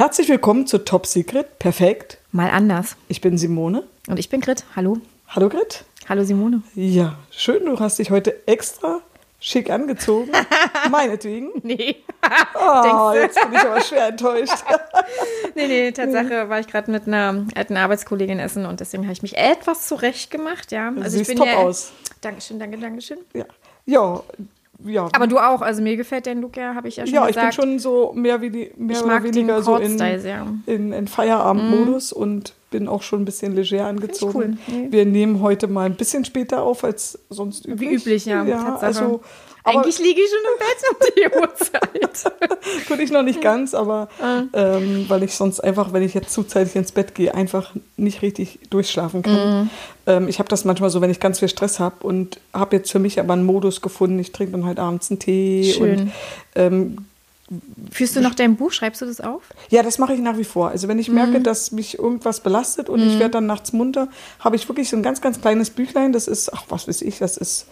Herzlich willkommen zu Top Secret. Perfekt. Mal anders. Ich bin Simone. Und ich bin Grit. Hallo. Hallo Grit. Hallo Simone. Ja, schön, du hast dich heute extra schick angezogen. Meinetwegen. Nee. Oh, jetzt bin ich aber schwer enttäuscht. nee, nee, Tatsache war ich gerade mit einer alten Arbeitskollegin essen und deswegen habe ich mich etwas zurecht gemacht, ja. Du Also siehst ich bin top ja, aus. Dankeschön, danke, Dankeschön. Ja, ja. Ja. Aber du auch, also mir gefällt dein Look ja, habe ich ja schon ja, ich gesagt. bin schon so mehr, wie die, mehr Ich oder weniger so in, sehr. in, in Feierabendmodus und bin auch schon ein bisschen leger angezogen. cool. Nee. Wir nehmen heute mal ein bisschen später auf als sonst üblich. Wie üblich, ja, ja also, Eigentlich liege ich schon im Bett um die Uhrzeit. Gut, ich noch nicht ganz, aber Ah. ähm, weil ich sonst einfach, wenn ich jetzt zuzeitig ins Bett gehe, einfach nicht richtig durchschlafen kann. Mhm. Ähm, ich habe das manchmal so, wenn ich ganz viel Stress habe und habe jetzt für mich aber einen Modus gefunden. Ich trinke dann halt abends einen Tee Schön. und ähm, Führst du noch dein Buch? Schreibst du das auf? ja, das mache ich nach wie vor. Also wenn ich Mhm. merke, dass mich irgendwas belastet und ich werde dann nachts munter, habe ich wirklich so ein ganz, ganz kleines Büchlein. Das ist, ach, was weiß ich, das ist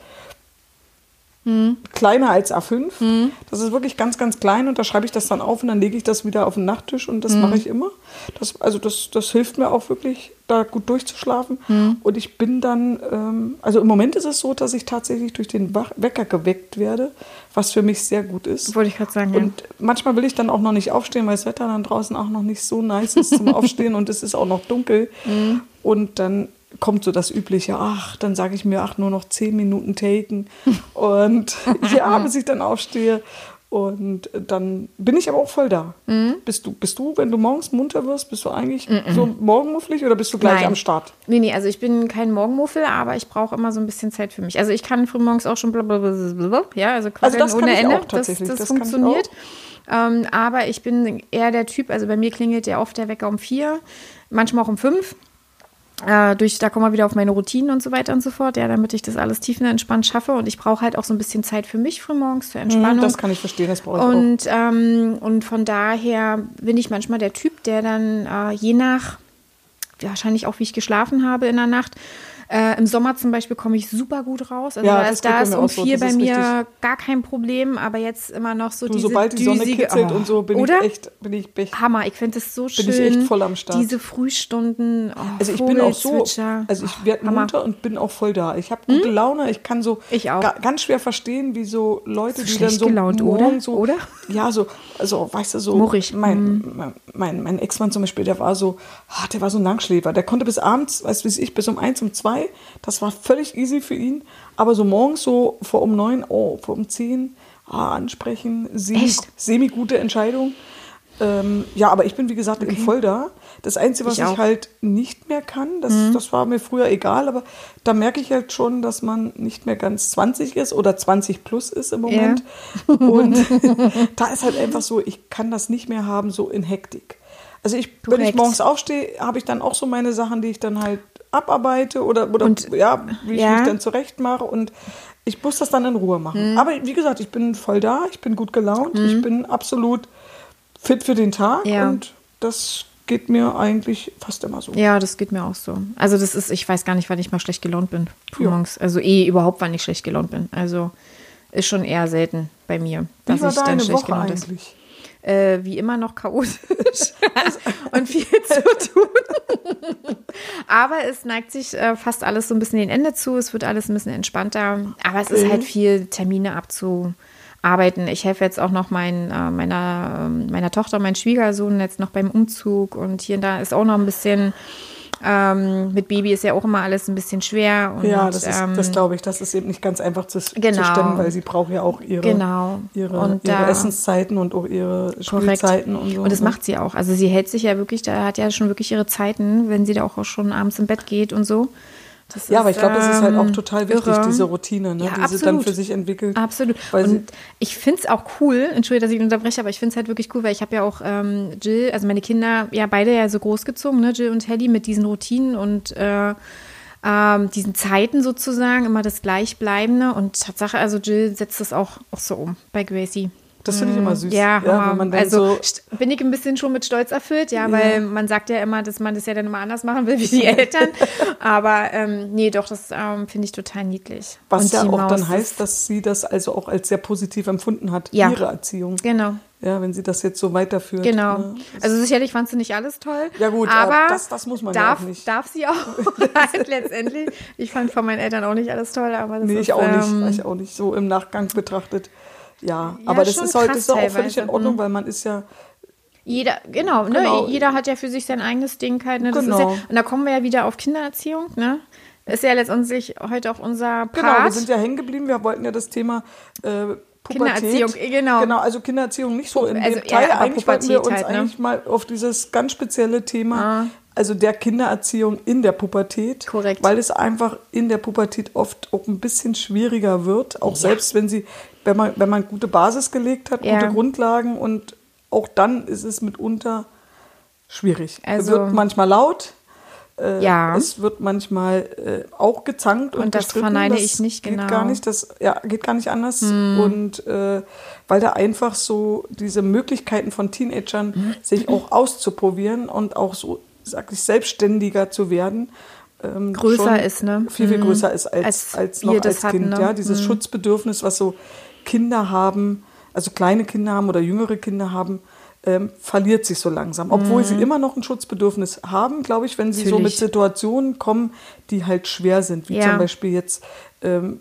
Mhm. kleiner als A5. Das ist wirklich ganz, ganz klein und da schreibe ich das dann auf und dann lege ich das wieder auf den Nachttisch und das Mhm. mache ich immer. Das, also das, das hilft mir auch wirklich, da gut durchzuschlafen. Mhm. Und ich bin dann, ähm, also im Moment ist es so, dass ich tatsächlich durch den Wecker geweckt werde, was für mich sehr gut ist. Wollte ich gerade sagen, ja. Und manchmal will ich dann auch noch nicht aufstehen, weil das Wetter dann draußen auch noch nicht so nice ist zum Aufstehen und es ist auch noch dunkel. Mhm. Und dann kommt so das Übliche, ach, dann sage ich mir, ach, nur noch zehn Minuten taken. Und ja, bis ich dann aufstehe. Und dann bin ich aber auch voll da. Mhm. Bist, du, bist du, wenn du morgens munter wirst, bist du eigentlich so morgenmufflig oder bist du gleich Nein. am Start? Nee, nee, also ich bin kein Morgenmuffel, aber ich brauche immer so ein bisschen Zeit für mich. Also ich kann frühmorgens auch schon blablabla, ja, also quasi kann ohne Ende. Das, das das, ich funktioniert. Ähm, aber ich bin eher der Typ, also bei mir klingelt ja oft der Wecker um vier, manchmal auch um fünf. Äh, durch, da kommen wir wieder auf meine Routinen und so weiter und so fort, ja, damit ich das alles tiefenentspannt schaffe. Und ich brauche halt auch so ein bisschen Zeit für mich frühmorgens, zur Entspannung. Das kann ich verstehen, das brauche ich auch. Und, ähm, und von daher bin ich manchmal der Typ, der dann äh, je nach, wahrscheinlich auch wie ich geschlafen habe in der Nacht, äh, Im Sommer zum Beispiel komme ich super gut raus. Also Ja, da das da ist um so. vier Das bei mir richtig. gar kein Problem, aber jetzt immer noch so Du, diese sobald die Sonne düsige, kitzelt oh, und so, bin oder? ich echt, bin ich, bin ich Hammer, ich finde es so schön. Bin ich echt voll am Start. Diese Frühstunden, oh, Also ich bin auch so, Vogelzwitscher. also ich werde. Hm? munter und bin auch voll da. Ich habe gute Laune. Ich kann so Ich auch. ga- ganz schwer verstehen, wie so Leute, So die dann so gelaunt, oder? morgen so, Oder? ja so, also weißt du so, Murrig. Hm. Mein, mein, mein, mein Ex-Mann zum Beispiel, der war so, ah, der war so ein Langschläfer. Der konnte bis abends, weißt du, wie ich, bis um eins, um zwei. Das war völlig easy für ihn. Aber so morgens so vor um neun, oh, vor um zehn, ah, ansprechen, semi, semi gute Entscheidung. Ähm, ja, aber ich bin wie gesagt in voll da. Das Einzige, was Ich ich. Mhm. halt nicht mehr kann, das, das war mir früher egal, aber da merke ich halt schon, dass man nicht mehr ganz 20 ist oder 20 plus ist im Moment. Und da ist halt einfach so, ich kann das nicht mehr haben, so in Hektik. Also ich, wenn ich morgens aufstehe, habe ich dann auch so meine Sachen, die ich dann halt abarbeite oder, oder Und- ja, wie ich ja. mich dann zurecht mache und ich muss das dann in Ruhe machen. Mhm. Aber wie gesagt, ich bin voll da, ich bin gut gelaunt, ich bin absolut fit für den Tag Ja. und das geht mir eigentlich fast immer so. Ja, das geht mir auch so. Also das ist, ich weiß gar nicht, wann ich mal schlecht gelaunt bin. Ja. Also eh überhaupt, wann ich schlecht gelaunt bin. Also ist schon eher selten bei mir, Wie dass ich dann schlecht Woche gelaunt ist. Äh, wie immer noch chaotisch und viel zu tun. Aber es neigt sich äh, fast alles so ein bisschen dem Ende zu. Es wird alles ein bisschen entspannter. Aber es ist halt viel Termine abzuarbeiten. Ich helfe jetzt auch noch mein, äh, meiner, ähm, meiner Tochter, mein Schwiegersohn jetzt noch beim Umzug. Und hier und da ist auch noch ein bisschen, ähm, mit Baby ist ja auch immer alles ein bisschen schwer. Und, Ja, das, ist, ähm, das glaube ich, das ist eben nicht ganz einfach zu, zu Genau. stemmen, weil sie braucht ja auch ihre, Genau. ihre, Und ihre da- Essenszeiten und auch ihre. Spielzeiten und so. Und das ne? macht sie auch. Also sie hält sich ja wirklich, da hat ja schon wirklich ihre Zeiten, wenn sie da auch schon abends im Bett geht und so. Das Ja, aber ich glaube, das ist halt auch ähm, total wichtig, irre. diese Routine, ne, Ja, die sie dann absolut. für sich entwickelt. Absolut. Und ich finde es auch cool, entschuldige, dass ich unterbreche, aber ich finde es halt wirklich cool, weil ich habe ja auch ähm, Jill, also meine Kinder, ja beide ja so großgezogen, ne, Jill und Helly, mit diesen Routinen und äh, ähm, diesen Zeiten sozusagen, immer das Gleichbleibende. Und Tatsache, also Jill setzt das auch, auch so um bei Gracie. Das finde ich immer süß. Ja, dann also so, bin ich ein bisschen schon mit Stolz erfüllt, ja, weil man sagt ja immer, dass man das ja dann immer anders machen will wie die Eltern. Aber ähm, nee, doch, das ähm, finde ich total niedlich. was Und ja auch Maus dann heißt, dass sie das also auch als sehr positiv empfunden hat, Ja. ihre Erziehung. Genau, Ja, wenn sie das jetzt so weiterführt. genau. Ne? Also sicherlich fandst du nicht alles toll. Ja, gut, aber das- das muss man ja darf, auch nicht. Darf sie auch halt letztendlich. Ich fand von meinen Eltern auch nicht alles toll, aber das Nee, ist, ich auch ähm, nicht. Ich auch nicht. So im Nachgang betrachtet. Ja, aber das ist heute krass ist auch völlig in. Ordnung, Mhm. weil man ist ja, Jeder, genau, ne? Genau. Jeder hat ja für sich sein eigenes Ding halt. Ne? Das Genau. ja, und da kommen wir ja wieder auf Kindererziehung, ne? Ist ja letztendlich heute auch unser Part. genau, wir sind ja hängen geblieben. Wir wollten ja das Thema äh, Pubertät. Kindererziehung, genau. Genau, also Kindererziehung nicht so in Also eher aber Eigentlich wollten wir uns Pubertät halt, ne? eigentlich mal auf dieses ganz spezielle Thema, Ah. also der Kindererziehung in der Pubertät. Korrekt. Weil es einfach in der Pubertät oft auch ein bisschen schwieriger wird, auch selbst wenn sie, wenn man, wenn man gute Basis gelegt hat, Ja. gute Grundlagen und auch dann ist es mitunter schwierig. Also- es wird manchmal laut. Äh, Ja. Es wird manchmal äh, auch gezankt und, Und das gestritten. verneine das ich nicht, geht genau. Hm. gar nicht. Das ja, geht gar nicht anders. Und äh, weil da einfach so diese Möglichkeiten von Teenagern, Hm. sich auch auszuprobieren und auch so, sag ich, selbstständiger zu werden, ähm, Größer ist, ne? Viel, viel Mhm. größer ist als, Als als, noch als hatten, Kind. ne? Ja, dieses Schutzbedürfnis, was so Kinder haben, also kleine Kinder haben oder jüngere Kinder haben, ähm, verliert sich so langsam. Obwohl sie immer noch ein Schutzbedürfnis haben, glaube ich, wenn sie so mit Mhm. Natürlich. Situationen kommen, die halt schwer sind, wie Ja. zum Beispiel jetzt, ähm,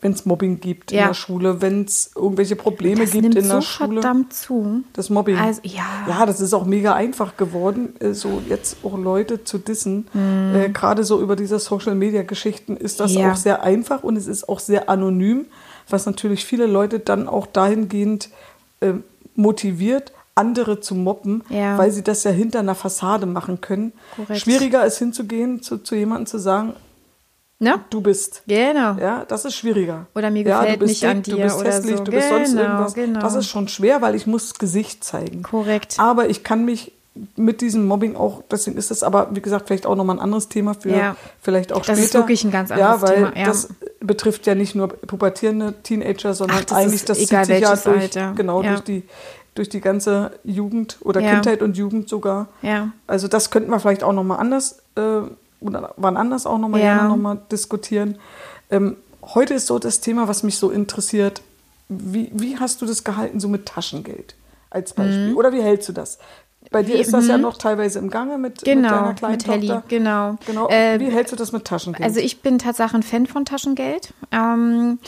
wenn es Mobbing gibt in Ja. der Schule, wenn es irgendwelche Probleme das gibt nimmt in der so Schule. verdammt zu. Das Mobbing. Also, ja. ja, das ist auch mega einfach geworden, äh, so jetzt auch Leute zu dissen. Äh, Gerade so über diese Social-Media-Geschichten ist das Mhm. Ja. auch sehr einfach und es ist auch sehr anonym, was natürlich viele Leute dann auch dahingehend äh, motiviert, andere zu mobben, Ja. weil sie das ja hinter einer Fassade machen können. Korrekt. Schwieriger ist hinzugehen, zu, zu jemandem zu sagen, Ne? du bist. Genau. Ja, das ist schwieriger. Oder mir ja, gefällt du bist nicht an dick, dir Du bist oder hässlich, so. du bist sonst Genau, irgendwas. genau. Das ist schon schwer, weil ich muss Gesicht zeigen. Korrekt. Aber ich kann mich mit diesem Mobbing auch, deswegen ist es aber, wie gesagt, vielleicht auch nochmal ein anderes Thema für Ja. vielleicht auch Das später. ist wirklich ein ganz Ja, anderes weil Thema, ja. das betrifft ja nicht nur pubertierende Teenager, sondern Ach, das eigentlich das egal zieht sich ja durch, Alter. genau, Ja. durch die durch die ganze Jugend oder Ja. Kindheit und Jugend sogar. Ja. Also das könnten wir vielleicht auch nochmal anders äh, oder wann anders auch nochmal Ja. nochmal diskutieren. Ähm, heute ist so das Thema, was mich so interessiert. Wie, wie hast du das gehalten, so mit Taschengeld als Beispiel? Oder wie hältst du das? Bei dir Mhm. Wie- ist das ja mhm. noch teilweise im Gange mit, mit Genau, deiner kleinen mit Helly, Tochter. genau. genau. Äh, wie hältst du das mit Taschengeld? Also ich bin tatsächlich ein Fan von Taschengeld. Ähm,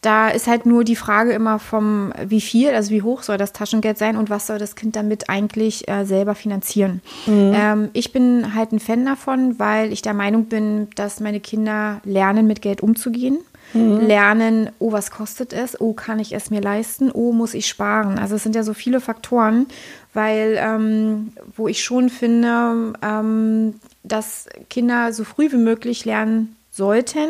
da ist halt nur die Frage immer vom, wie viel, also wie hoch soll das Taschengeld sein und was soll das Kind damit eigentlich äh, selber finanzieren. Ähm, ich bin halt ein Fan davon, weil ich der Meinung bin, dass meine Kinder lernen, mit Geld umzugehen. Lernen, oh, was kostet es? Oh, kann ich es mir leisten? Oh, muss ich sparen? Also es sind ja so viele Faktoren, weil ähm, wo ich schon finde, ähm, dass Kinder so früh wie möglich lernen sollten,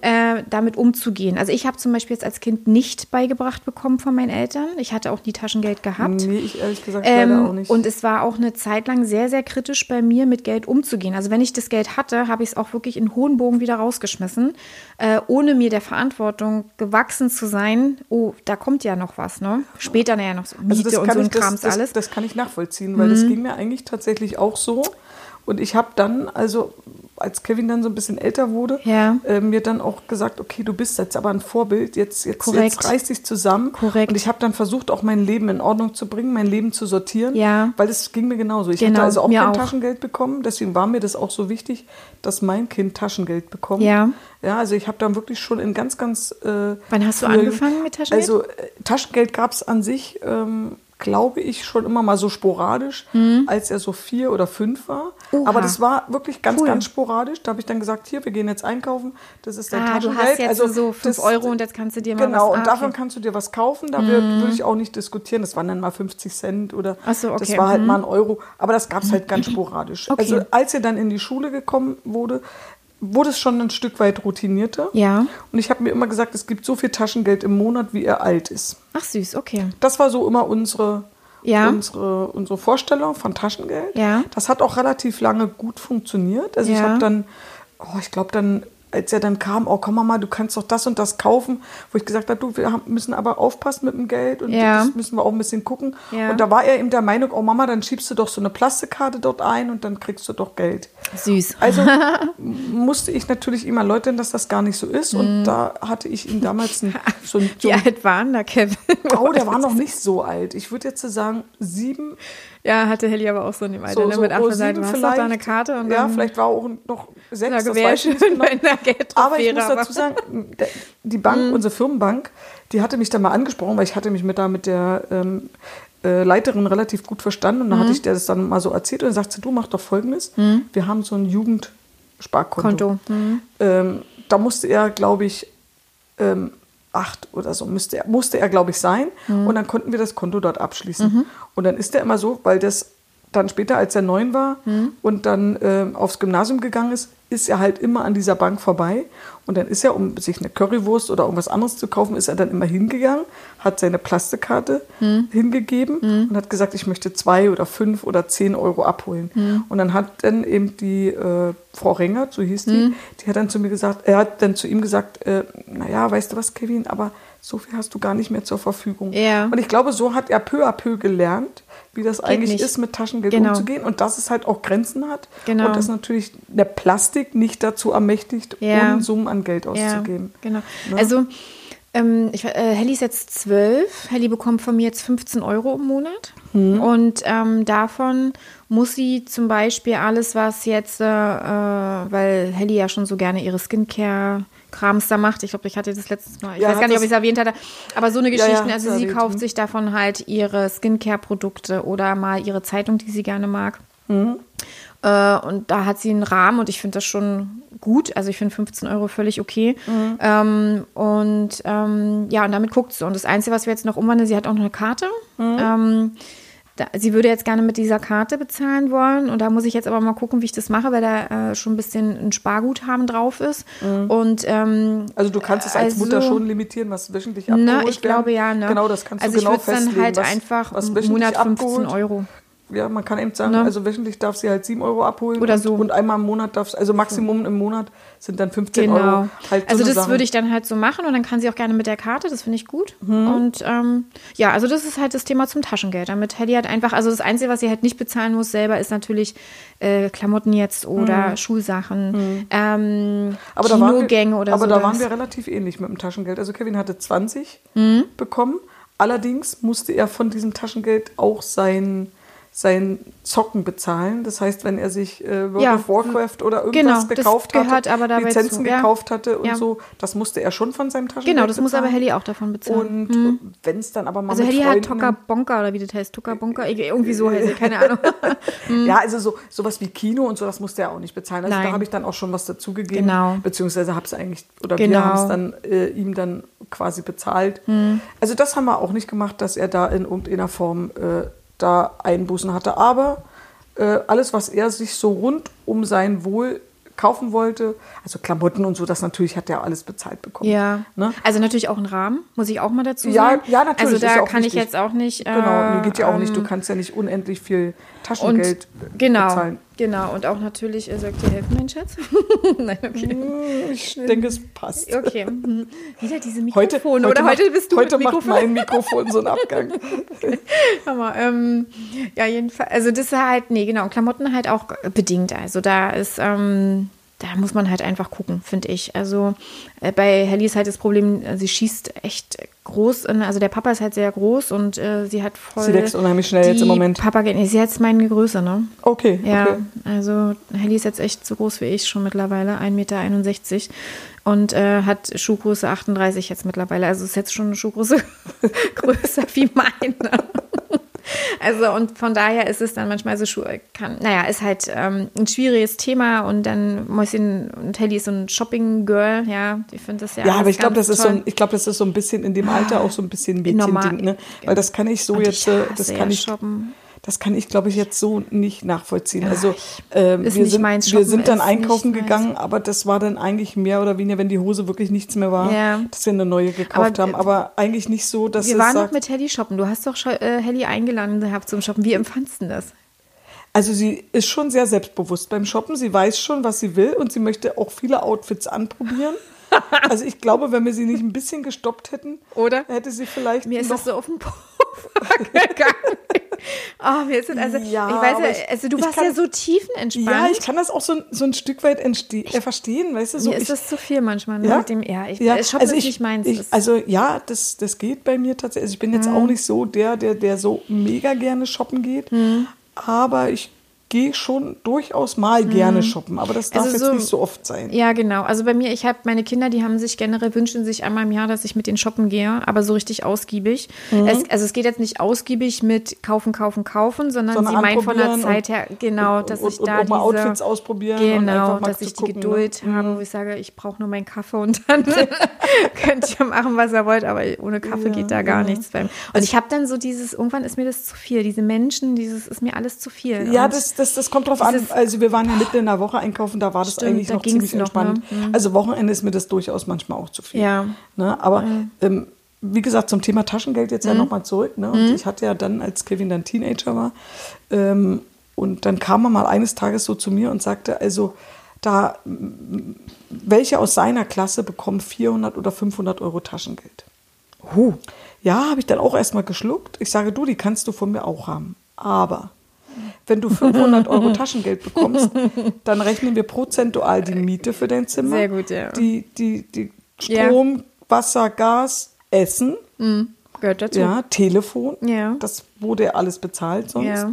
äh, damit umzugehen. Also ich habe zum Beispiel jetzt als Kind nicht beigebracht bekommen von meinen Eltern. Ich hatte auch nie Taschengeld gehabt. nee, ich ehrlich gesagt leider auch Ähm, nicht. und es war auch eine Zeit lang sehr, sehr kritisch bei mir, mit Geld umzugehen. Also wenn ich das Geld hatte, habe ich es auch wirklich in hohen Bogen wieder rausgeschmissen, äh, ohne mir der Verantwortung gewachsen zu sein. Oh, da kommt ja noch was, ne? Später nachher noch so Miete Also das und so ein ich, das, Krams das, alles. Mhm. Das kann ich nachvollziehen, weil das ging mir eigentlich tatsächlich auch so. Und ich habe dann, also als Kevin dann so ein bisschen älter wurde, Ja. äh, mir dann auch gesagt, okay, du bist jetzt aber ein Vorbild, jetzt, jetzt, Korrekt. jetzt reiß dich zusammen. Korrekt. Und ich habe dann versucht, auch mein Leben in Ordnung zu bringen, mein Leben zu sortieren, Ja. weil es ging mir genauso. Ich Genau, hatte also auch kein auch. Taschengeld bekommen, deswegen war mir das auch so wichtig, dass mein Kind Taschengeld bekommt. Ja. Ja, also ich habe dann wirklich schon in ganz, ganz... Äh, Wann hast du angefangen mit Taschengeld? Also äh, Taschengeld gab es an sich, ähm, glaube ich, schon immer mal so sporadisch, als er so vier oder fünf war. Mhm. Oha. Aber das war wirklich ganz, Cool. ganz sporadisch. Da habe ich dann gesagt, hier, wir gehen jetzt einkaufen. Das ist dein ah, du Taschengeld. hast jetzt also, so 5 das- Euro und jetzt kannst du dir mal Genau, was und ah, davon kannst du dir was kaufen. Da wür- würde ich auch nicht diskutieren. Das waren dann mal 50 Cent oder so, okay, das war halt mhm. mal ein Euro. Aber das gab es halt ganz sporadisch. Okay. Also als er dann in die Schule gekommen wurde, wurde es schon ein Stück weit routinierter. Ja. Und ich habe mir immer gesagt, es gibt so viel Taschengeld im Monat, wie er alt ist. Ach süß, okay. Das war so immer unsere, Ja. unsere, unsere Vorstellung von Taschengeld. Ja. Das hat auch relativ lange gut funktioniert. Also ich Ja. habe dann, oh, ich glaube dann als er dann kam, oh komm mal, du kannst doch das und das kaufen, wo ich gesagt habe, du, wir müssen aber aufpassen mit dem Geld und Ja. das müssen wir auch ein bisschen gucken. Ja. Und da war er eben der Meinung, oh Mama, dann schiebst du doch so eine Plastikkarte dort ein und dann kriegst du doch Geld. Süß. Also musste ich natürlich ihm erläutern, dass das gar nicht so ist. Mhm. Und da hatte ich ihn damals ein, so ein, Wie alt waren da, Kevin? Oh, der war noch nicht so alt. Ich würde jetzt so sagen, sieben, Ja, hatte Helly aber auch so in dem Alter. so, ne? so Mit acht oh, du hast vielleicht. da eine Karte und ja, vielleicht war auch noch sechs, das weiß ich genau. Aber ich muss dazu sagen, die Bank, unsere Firmenbank, die hatte mich da mal angesprochen, weil ich hatte mich mit da mit der ähm, äh, Leiterin relativ gut verstanden. Und dann hatte ich der das dann mal so erzählt und dann sagt sie, du mach doch folgendes. Wir haben so ein Jugendsparkonto. Konto. Mhm. Ähm, da musste er, glaube ich, ähm, acht oder so musste er, musste er glaube ich, sein. Und dann konnten wir das Konto dort abschließen. Und dann ist er immer so, weil das dann später, als er neun war und dann ähm, aufs Gymnasium gegangen ist, ist er halt immer an dieser Bank vorbei. Und dann ist er, um sich eine Currywurst oder irgendwas anderes zu kaufen, ist er dann immer hingegangen, hat seine Plastikkarte hingegeben und hat gesagt, ich möchte zwei oder fünf oder zehn Euro abholen. Und dann hat dann eben die äh, Frau Rengert, so hieß die, die hat dann zu mir gesagt, er hat dann zu ihm gesagt, äh, naja, weißt du was, Kevin, aber so viel hast du gar nicht mehr zur Verfügung. Ja. Und ich glaube, so hat er peu à peu gelernt, wie das eigentlich nicht. ist, mit Taschengeld Genau. umzugehen und dass es halt auch Grenzen hat Genau. und dass natürlich der Plastik nicht dazu ermächtigt, Ja. Unsummen an Geld auszugeben. Ja, genau. Ne? Also, ähm, ich, äh, Helly ist jetzt zwölf. Helly bekommt von mir jetzt 15 Euro im Monat. Mhm. Und ähm, davon muss sie zum Beispiel alles, was jetzt, äh, äh, weil Helly ja schon so gerne ihre Skincare Krams da macht. Ich glaube, ich hatte das letztes Mal. Ich Ja, weiß gar nicht, ob ich es erwähnt hatte. Aber so eine Ja, ja, Geschichte. hast also sie erwähnt, kauft hm. sich davon halt ihre Skincare-Produkte oder mal ihre Zeitung, die sie gerne mag. Äh, und da hat sie einen Rahmen und ich finde das schon gut. Also ich finde 15 Euro völlig okay. Ähm, und ähm, ja, und damit guckt sie. Und das Einzige, was wir jetzt noch umwandeln, sie hat auch noch eine Karte. Ähm, da, sie würde jetzt gerne mit dieser Karte bezahlen wollen. Und da muss ich jetzt aber mal gucken, wie ich das mache, weil da äh, schon ein bisschen ein Sparguthaben drauf ist. Und ähm, Also du kannst es als Also- Mutter schon limitieren, was wöchentlich abgeholt Ne, ich glaube werden. ja, ne? Genau, das kannst also du genau ich würde festlegen. dann halt was, einfach was Monat 15 abgeholt. Euro. Ja, man kann eben sagen, Ne? also wöchentlich darf sie halt 7 Euro abholen. Oder und, so. Und einmal im Monat darf also Maximum im Monat sind dann 15 Genau. Euro. Halt so also das Sache. würde ich dann halt so machen und dann kann sie auch gerne mit der Karte, das finde ich gut. Mhm. Und ähm, ja, also das ist halt das Thema zum Taschengeld. Damit Helly hat einfach, also das Einzige, was sie halt nicht bezahlen muss selber, ist natürlich äh, Klamotten jetzt oder Schulsachen, ähm, Mhm. aber da waren Kinogänge wir, oder Aber so. da waren wir relativ ähnlich mit dem Taschengeld. Also Kevin hatte 20 Mhm. bekommen. Allerdings musste er von diesem Taschengeld auch sein, sein Zocken bezahlen. Das heißt, wenn er sich äh, World Ja, of Warcraft oder genau, irgendwas das gekauft dabei Lizenzen zu, ja. gekauft hatte und Ja. so, das musste er schon von seinem Taschengeld genau, das muss aber bezahlen. Helly auch davon bezahlen. Und wenn es dann aber mal also Helly hat. Toka Bonka oder wie das heißt, Toka Bonka, irgendwie so heißt sie, keine Ahnung. Ja, also so sowas wie Kino und so, das musste er auch nicht bezahlen. Also da Nein. habe ich dann auch schon was dazugegeben. Genau. Beziehungsweise habe es eigentlich, oder Genau. wir haben es dann äh, ihm dann quasi bezahlt. Hm. Also das haben wir auch nicht gemacht, dass er da in irgendeiner Form äh, da Einbußen hatte. Aber äh, alles, was er sich so rund um sein Wohl kaufen wollte, also Klamotten und so, das natürlich hat er alles bezahlt bekommen. Ja. Ne? Also natürlich auch ein Rahmen, muss ich auch mal dazu Ja, sagen. ja, natürlich, Also da ja kann ich wichtig. jetzt auch nicht. Äh, Genau, nee, geht ja auch nicht. Du ähm, kannst ja nicht unendlich viel Taschengeld äh, genau, bezahlen. genau. Und auch natürlich, soll ich dir helfen, mein Schatz? Nein, okay. Ich denke, es passt. Okay. Mhm. Wieder diese Heute, Mikrofone. heute oder macht, heute bist du heute mit macht Mikrofon. mein Mikrofon so einen Abgang. Aber, ähm, ja, jedenfalls. Also das ist halt, nee, genau. Klamotten halt auch bedingt. Also da ist, ähm, da muss man halt einfach gucken, finde ich. Also äh, bei Helly ist halt das Problem, äh, sie schießt echt groß. In, also der Papa ist halt sehr groß und äh, sie hat voll. Sie wächst unheimlich schnell jetzt im Moment. Papa, nee, sie hat jetzt meine Größe, ne? Okay, Ja, okay. also Helly ist jetzt echt so groß wie ich schon mittlerweile, 1,61 Meter und äh, hat Schuhgröße 38 jetzt mittlerweile. Also ist jetzt schon eine Schuhgröße größer wie meine. Also und von daher ist es dann manchmal so kann, naja, ist halt ähm, ein schwieriges Thema und dann Mäuschen und Helly ist so ein Shopping Girl, ja, ich finde das ja. Ja, aber ich glaube, das ist so ein, ich glaube, das ist so ein bisschen in dem Alter auch so ein bisschen Normal. Mädchending, ne? Weil das kann ich so jetzt, äh, das ja kann ich, shoppen. Das kann ich, glaube ich, jetzt so nicht nachvollziehen. Also ist wir sind, meins, wir sind dann einkaufen gegangen, aber das war dann eigentlich mehr oder weniger, wenn die Hose wirklich nichts mehr war, Ja. dass wir eine neue gekauft Aber, haben. Aber eigentlich nicht so, dass Wir es waren sagt, noch mit Helly shoppen. Du hast doch äh, Helly eingeladen gehabt zum Shoppen. Wie empfandst du das? Also sie ist schon sehr selbstbewusst beim Shoppen. Sie weiß schon, was sie will und sie möchte auch viele Outfits anprobieren. Also ich glaube, wenn wir sie nicht ein bisschen gestoppt hätten, Oder? hätte sie vielleicht Mir ist das so auf den Puffer gegangen. Oh, mir ist also, Ja, ich weiß ja, ich- also du ich warst kann- ja so tiefenentspannt. Ja, ich kann das auch so, so ein Stück weit entste äh, verstehen, weißt du? So, mir ist ich, das zu viel manchmal. Ne? Ja? Mit dem, ja, ich, ja, Shoppen also ist ich, nicht meins. Ich, also ja, das, das geht bei mir tatsächlich. Also ich bin jetzt Mhm. auch nicht so der, der, der so mega gerne shoppen geht, Mhm. aber ich gehe schon durchaus mal gerne shoppen. Aber das darf Also jetzt so- nicht so oft sein. Ja, genau. Also bei mir, ich habe meine Kinder, die haben sich generell, wünschen sich einmal im Jahr, dass ich mit denen shoppen gehe, aber so richtig ausgiebig. Mhm. Es, also es geht jetzt nicht ausgiebig mit kaufen, kaufen, kaufen, sondern, Sondern sie meint von der Zeit her, genau, und, dass und, ich und da mal diese, Outfits ausprobieren. und Genau, dass ich die gucken, ne? Geduld habe, wo ich sage, ich brauche nur meinen Kaffee und dann könnt ihr machen, was ihr wollt, aber ohne Kaffee Ja, geht da gar ja. nichts beim. Und ich habe dann so dieses, irgendwann ist mir das zu viel, diese Menschen, dieses ist mir alles zu viel. Ja, Und das, das, das kommt drauf an. dieses- Also wir waren ja mitten in der Woche einkaufen, da war das Stimmt, eigentlich da noch ziemlich noch, ne? entspannt. Also Wochenende ist mir das durchaus manchmal auch zu viel. Ja. Ne? Aber ähm, wie gesagt, zum Thema Taschengeld jetzt ja nochmal zurück. Ne? Und ich hatte ja dann, als Kevin dann Teenager war, ähm, und dann kam er mal eines Tages so zu mir und sagte, also da, welche aus seiner Klasse bekommen 400 oder 500 Euro Taschengeld? Huh. Ja, habe ich dann auch erstmal geschluckt. Ich sage, du, die kannst du von mir auch haben. Aber wenn du 500 Euro Taschengeld bekommst, dann rechnen wir prozentual die Miete für dein Zimmer. Sehr gut, ja. Die, die, die Ja. Strom, Wasser, Gas, Essen, gehört dazu. ja, Telefon. Ja. Das wurde ja alles bezahlt sonst. Ja.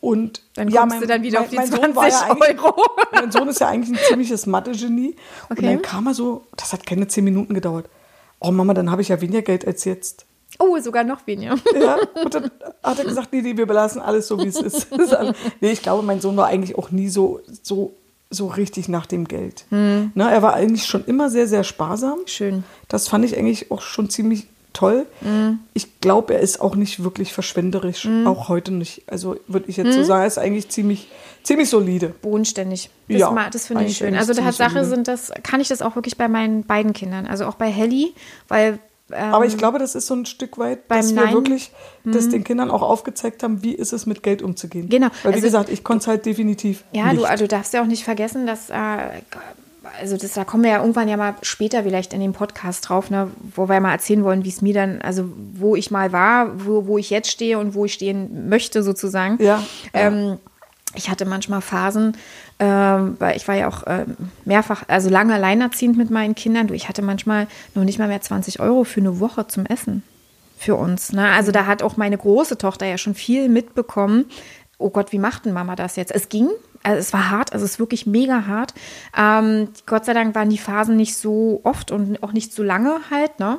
Und Dann ja, kommst du dann wieder auf die Sohn 20 war ja Euro. Mein Sohn ist ja eigentlich ein ziemliches Mathe-Genie. Und Okay. dann kam er so, das hat keine zehn Minuten gedauert. Oh Mama, dann habe ich ja weniger Geld als jetzt. Oh, sogar noch weniger. Ja, und dann hat er gesagt, nee, nee, wir belassen alles so, wie es ist. Nee, ich glaube, mein Sohn war eigentlich auch nie so, so, so richtig nach dem Geld. Ne, er war eigentlich schon immer sehr, sehr sparsam. Schön. Das fand ich eigentlich auch schon ziemlich toll. Ich glaube, er ist auch nicht wirklich verschwenderisch, auch heute nicht. Also würde ich jetzt so sagen, er ist eigentlich ziemlich, ziemlich solide. Bodenständig. Das, Ja, das finde ich schön. Also Tatsache sind das, kann ich das auch wirklich bei meinen beiden Kindern. Also auch bei Helly, weil ähm, Aber ich glaube, das ist so ein Stück weit, dass wir Nein- wirklich das den Kindern auch aufgezeigt haben, wie ist es mit Geld umzugehen. Genau. Weil, wie Also- gesagt, ich konnte es halt definitiv Ja, nicht. du, also du darfst ja auch nicht vergessen, dass, äh, also das, da kommen wir ja irgendwann ja mal später vielleicht in den Podcast drauf, ne, wo wir mal erzählen wollen, wie es mir dann, also wo ich mal war, wo, wo ich jetzt stehe und wo ich stehen möchte sozusagen. Ja, Ähm, ich hatte manchmal Phasen, ähm, weil ich war ja auch ähm, mehrfach, also lange alleinerziehend mit meinen Kindern. Du, ich hatte manchmal noch nicht mal mehr 20 Euro für eine Woche zum Essen für uns. Ne? Also da hat auch meine große Tochter ja schon viel mitbekommen. Oh Gott, wie macht denn Mama das jetzt? Es ging, also es war hart, also es ist wirklich mega hart. Ähm, Gott sei Dank waren die Phasen nicht so oft und auch nicht so lange halt. Ne?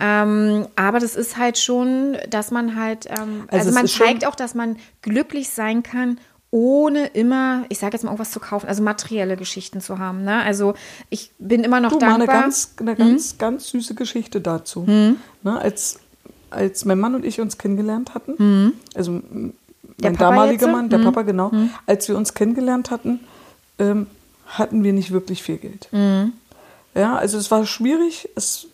Ähm, aber das ist halt schon, dass man halt, ähm, Also also, man zeigt auch, dass man glücklich sein kann, ohne immer, ich sage jetzt mal irgendwas zu kaufen, also materielle Geschichten zu haben. Ne? Also ich bin immer noch Du, mal dankbar. eine ganz, eine Mhm. ganz, ganz süße Geschichte dazu. Ne, als, als mein Mann und ich uns kennengelernt hatten, also m- Mhm. Der mein Papa damaliger. Mann, der Papa, genau, als wir uns kennengelernt hatten, ähm, hatten wir nicht wirklich viel Geld. Mhm. Ja, also es war schwierig. Es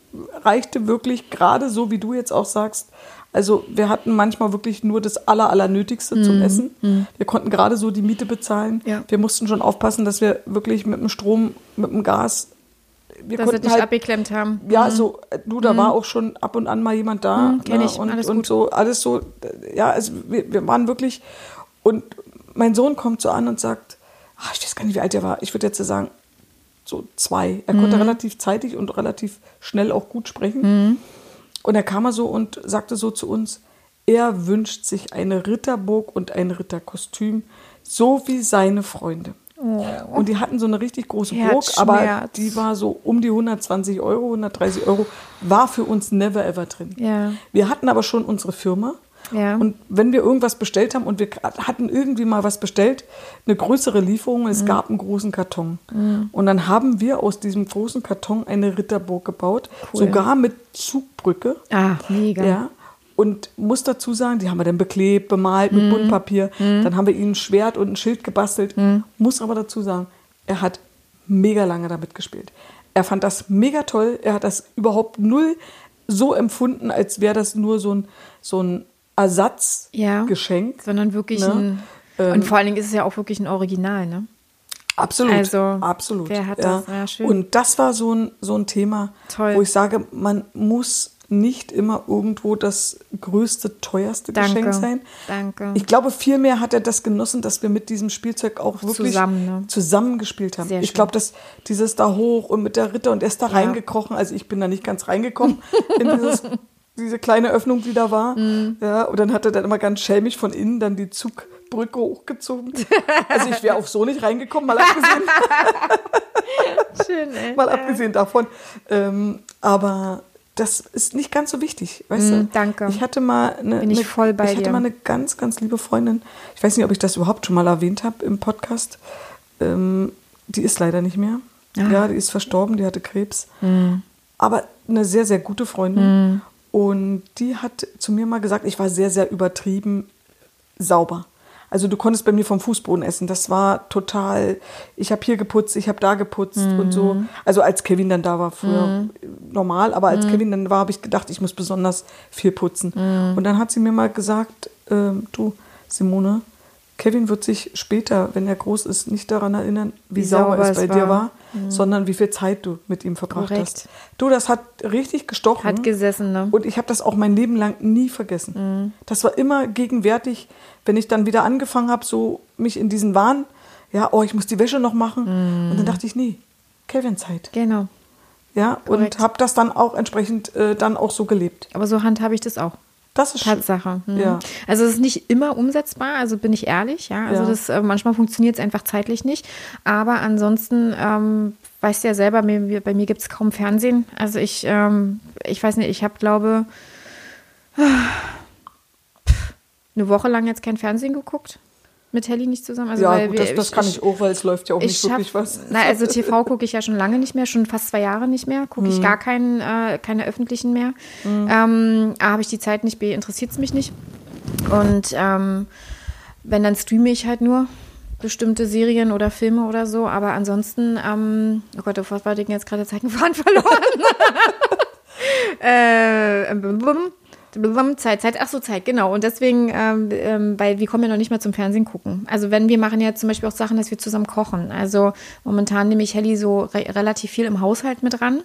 reichte wirklich, gerade so wie du jetzt auch sagst. Also wir hatten manchmal wirklich nur das Aller, Allernötigste zum Essen. Wir konnten gerade so die Miete bezahlen. Mhm. Ja. Wir mussten schon aufpassen, dass wir wirklich mit dem Strom, mit dem Gas, wir dass sie konnten dich halt abgeklemmt haben. ja, so, äh, du, da war auch schon ab und an mal jemand da. Mhm, kenn ne, ich, Und, alles und gut. so, alles so, ja, also wir, wir waren wirklich, und mein Sohn kommt so an und sagt, ach, ich weiß gar nicht, wie alt er war, ich würde jetzt so sagen, so zwei. Er Mhm. konnte relativ zeitig und relativ schnell auch gut sprechen. Und er kam mal so und sagte so zu uns, er wünscht sich eine Ritterburg und ein Ritterkostüm, so wie seine Freunde. Und die hatten so eine richtig große Burg, aber die war so um die 120 Euro, 130 Euro, war für uns never ever drin. Ja. Wir hatten aber schon unsere Firma. Ja. Und wenn wir irgendwas bestellt haben und wir hatten irgendwie mal was bestellt, eine größere Lieferung, Mhm. es gab einen großen Karton. Und dann haben wir aus diesem großen Karton eine Ritterburg gebaut, Cool. sogar mit Zugbrücke. Ah, mega. Ja. Und muss dazu sagen, die haben wir dann beklebt, bemalt Mhm. mit Buntpapier. Dann haben wir ihnen ein Schwert und ein Schild gebastelt. Mhm. Muss aber dazu sagen, er hat mega lange damit gespielt. Er fand das mega toll. Er hat das überhaupt null so empfunden, als wäre das nur so ein, so ein Ja. Ersatzgeschenk. Sondern wirklich Ne? ein. Und vor allen Dingen ist es ja auch wirklich ein Original, ne? Absolut, Also, absolut. wer hat das? Ja, schön. Und das war so ein, so ein Thema, Toll. wo ich sage, man muss nicht immer irgendwo das größte, teuerste Danke. Geschenk sein. Danke. Ich glaube, vielmehr hat er das genossen, dass wir mit diesem Spielzeug auch wirklich Zusammen, ne? zusammengespielt haben. Sehr ich glaube, dass dieses da hoch und mit der Ritter und er ist da reingekrochen. Also ich bin da nicht ganz reingekommen in dieses, diese kleine Öffnung, die da war. Mhm. Ja, und dann hat er dann immer ganz schelmig von innen dann die Zugbrücke hochgezogen. Also ich wäre auch so nicht reingekommen, mal abgesehen, Schön, ey. mal abgesehen davon. Ähm, aber das ist nicht ganz so wichtig, weißt Mm, du? danke. Ich hatte mal eine, Bin ich eine, voll bei ich hatte dir. mal eine ganz, ganz liebe Freundin. Ich weiß nicht, ob ich das überhaupt schon mal erwähnt habe im Podcast. Ähm, die ist leider nicht mehr. Ah. Ja, die ist verstorben, die hatte Krebs. Mm. Aber eine sehr, sehr gute Freundin. Und die hat zu mir mal gesagt, ich war sehr, sehr übertrieben sauber. Also du konntest bei mir vom Fußboden essen. Das war total, ich habe hier geputzt, ich habe da geputzt und so. Also als Kevin dann da war, früher normal, aber als Kevin dann war, habe ich gedacht, ich muss besonders viel putzen. Und dann hat sie mir mal gesagt, ähm, du Simone, Kevin wird sich später, wenn er groß ist, nicht daran erinnern, wie, Wie sauber, sauber es bei war. dir war, sondern wie viel Zeit du mit ihm verbracht Korrekt. hast. Du, das hat richtig gestochen. Hat gesessen, ne? Und ich habe das auch mein Leben lang nie vergessen. Das war immer gegenwärtig, wenn ich dann wieder angefangen habe, so mich in diesen Wahn, ja, oh, ich muss die Wäsche noch machen. Und dann dachte ich, nee, Kevin-Zeit. Genau. Ja, Korrekt. und habe das dann auch entsprechend äh, dann auch so gelebt. Aber so handhabe ich das auch. Das ist. Tatsache. Mhm. Ja. Also es ist nicht immer umsetzbar, also bin ich ehrlich, ja. Also Ja. das äh, manchmal funktioniert es einfach zeitlich nicht. Aber ansonsten ähm, weißt du ja selber, mir, bei mir gibt es kaum Fernsehen. Also ich, ähm, ich weiß nicht, ich habe glaube eine Woche lang jetzt kein Fernsehen geguckt. Mit Helly nicht zusammen. Also ja, weil gut, wir- das, das kann ich auch, weil es läuft ja auch nicht ich wirklich schaff- was. Na, also TV gucke ich ja schon lange nicht mehr, schon fast zwei Jahre nicht mehr. Gucke Mhm. ich gar keinen, äh, keine öffentlichen mehr. Ähm, A, habe ich die Zeit nicht, B, interessiert es mich nicht. Und ähm, wenn, dann streame ich halt nur bestimmte Serien oder Filme oder so. Aber ansonsten, ähm, oh Gott, was war ich denn jetzt gerade Zeitenfaden verloren? äh, blum, blum, Zeit, Zeit, ach so, Zeit, genau. Und deswegen, ähm, ähm, weil wir kommen ja noch nicht mal zum Fernsehen gucken. Also wenn wir machen ja zum Beispiel auch Sachen, dass wir zusammen kochen. Also momentan nehme ich Helly so re relativ viel im Haushalt mit ran.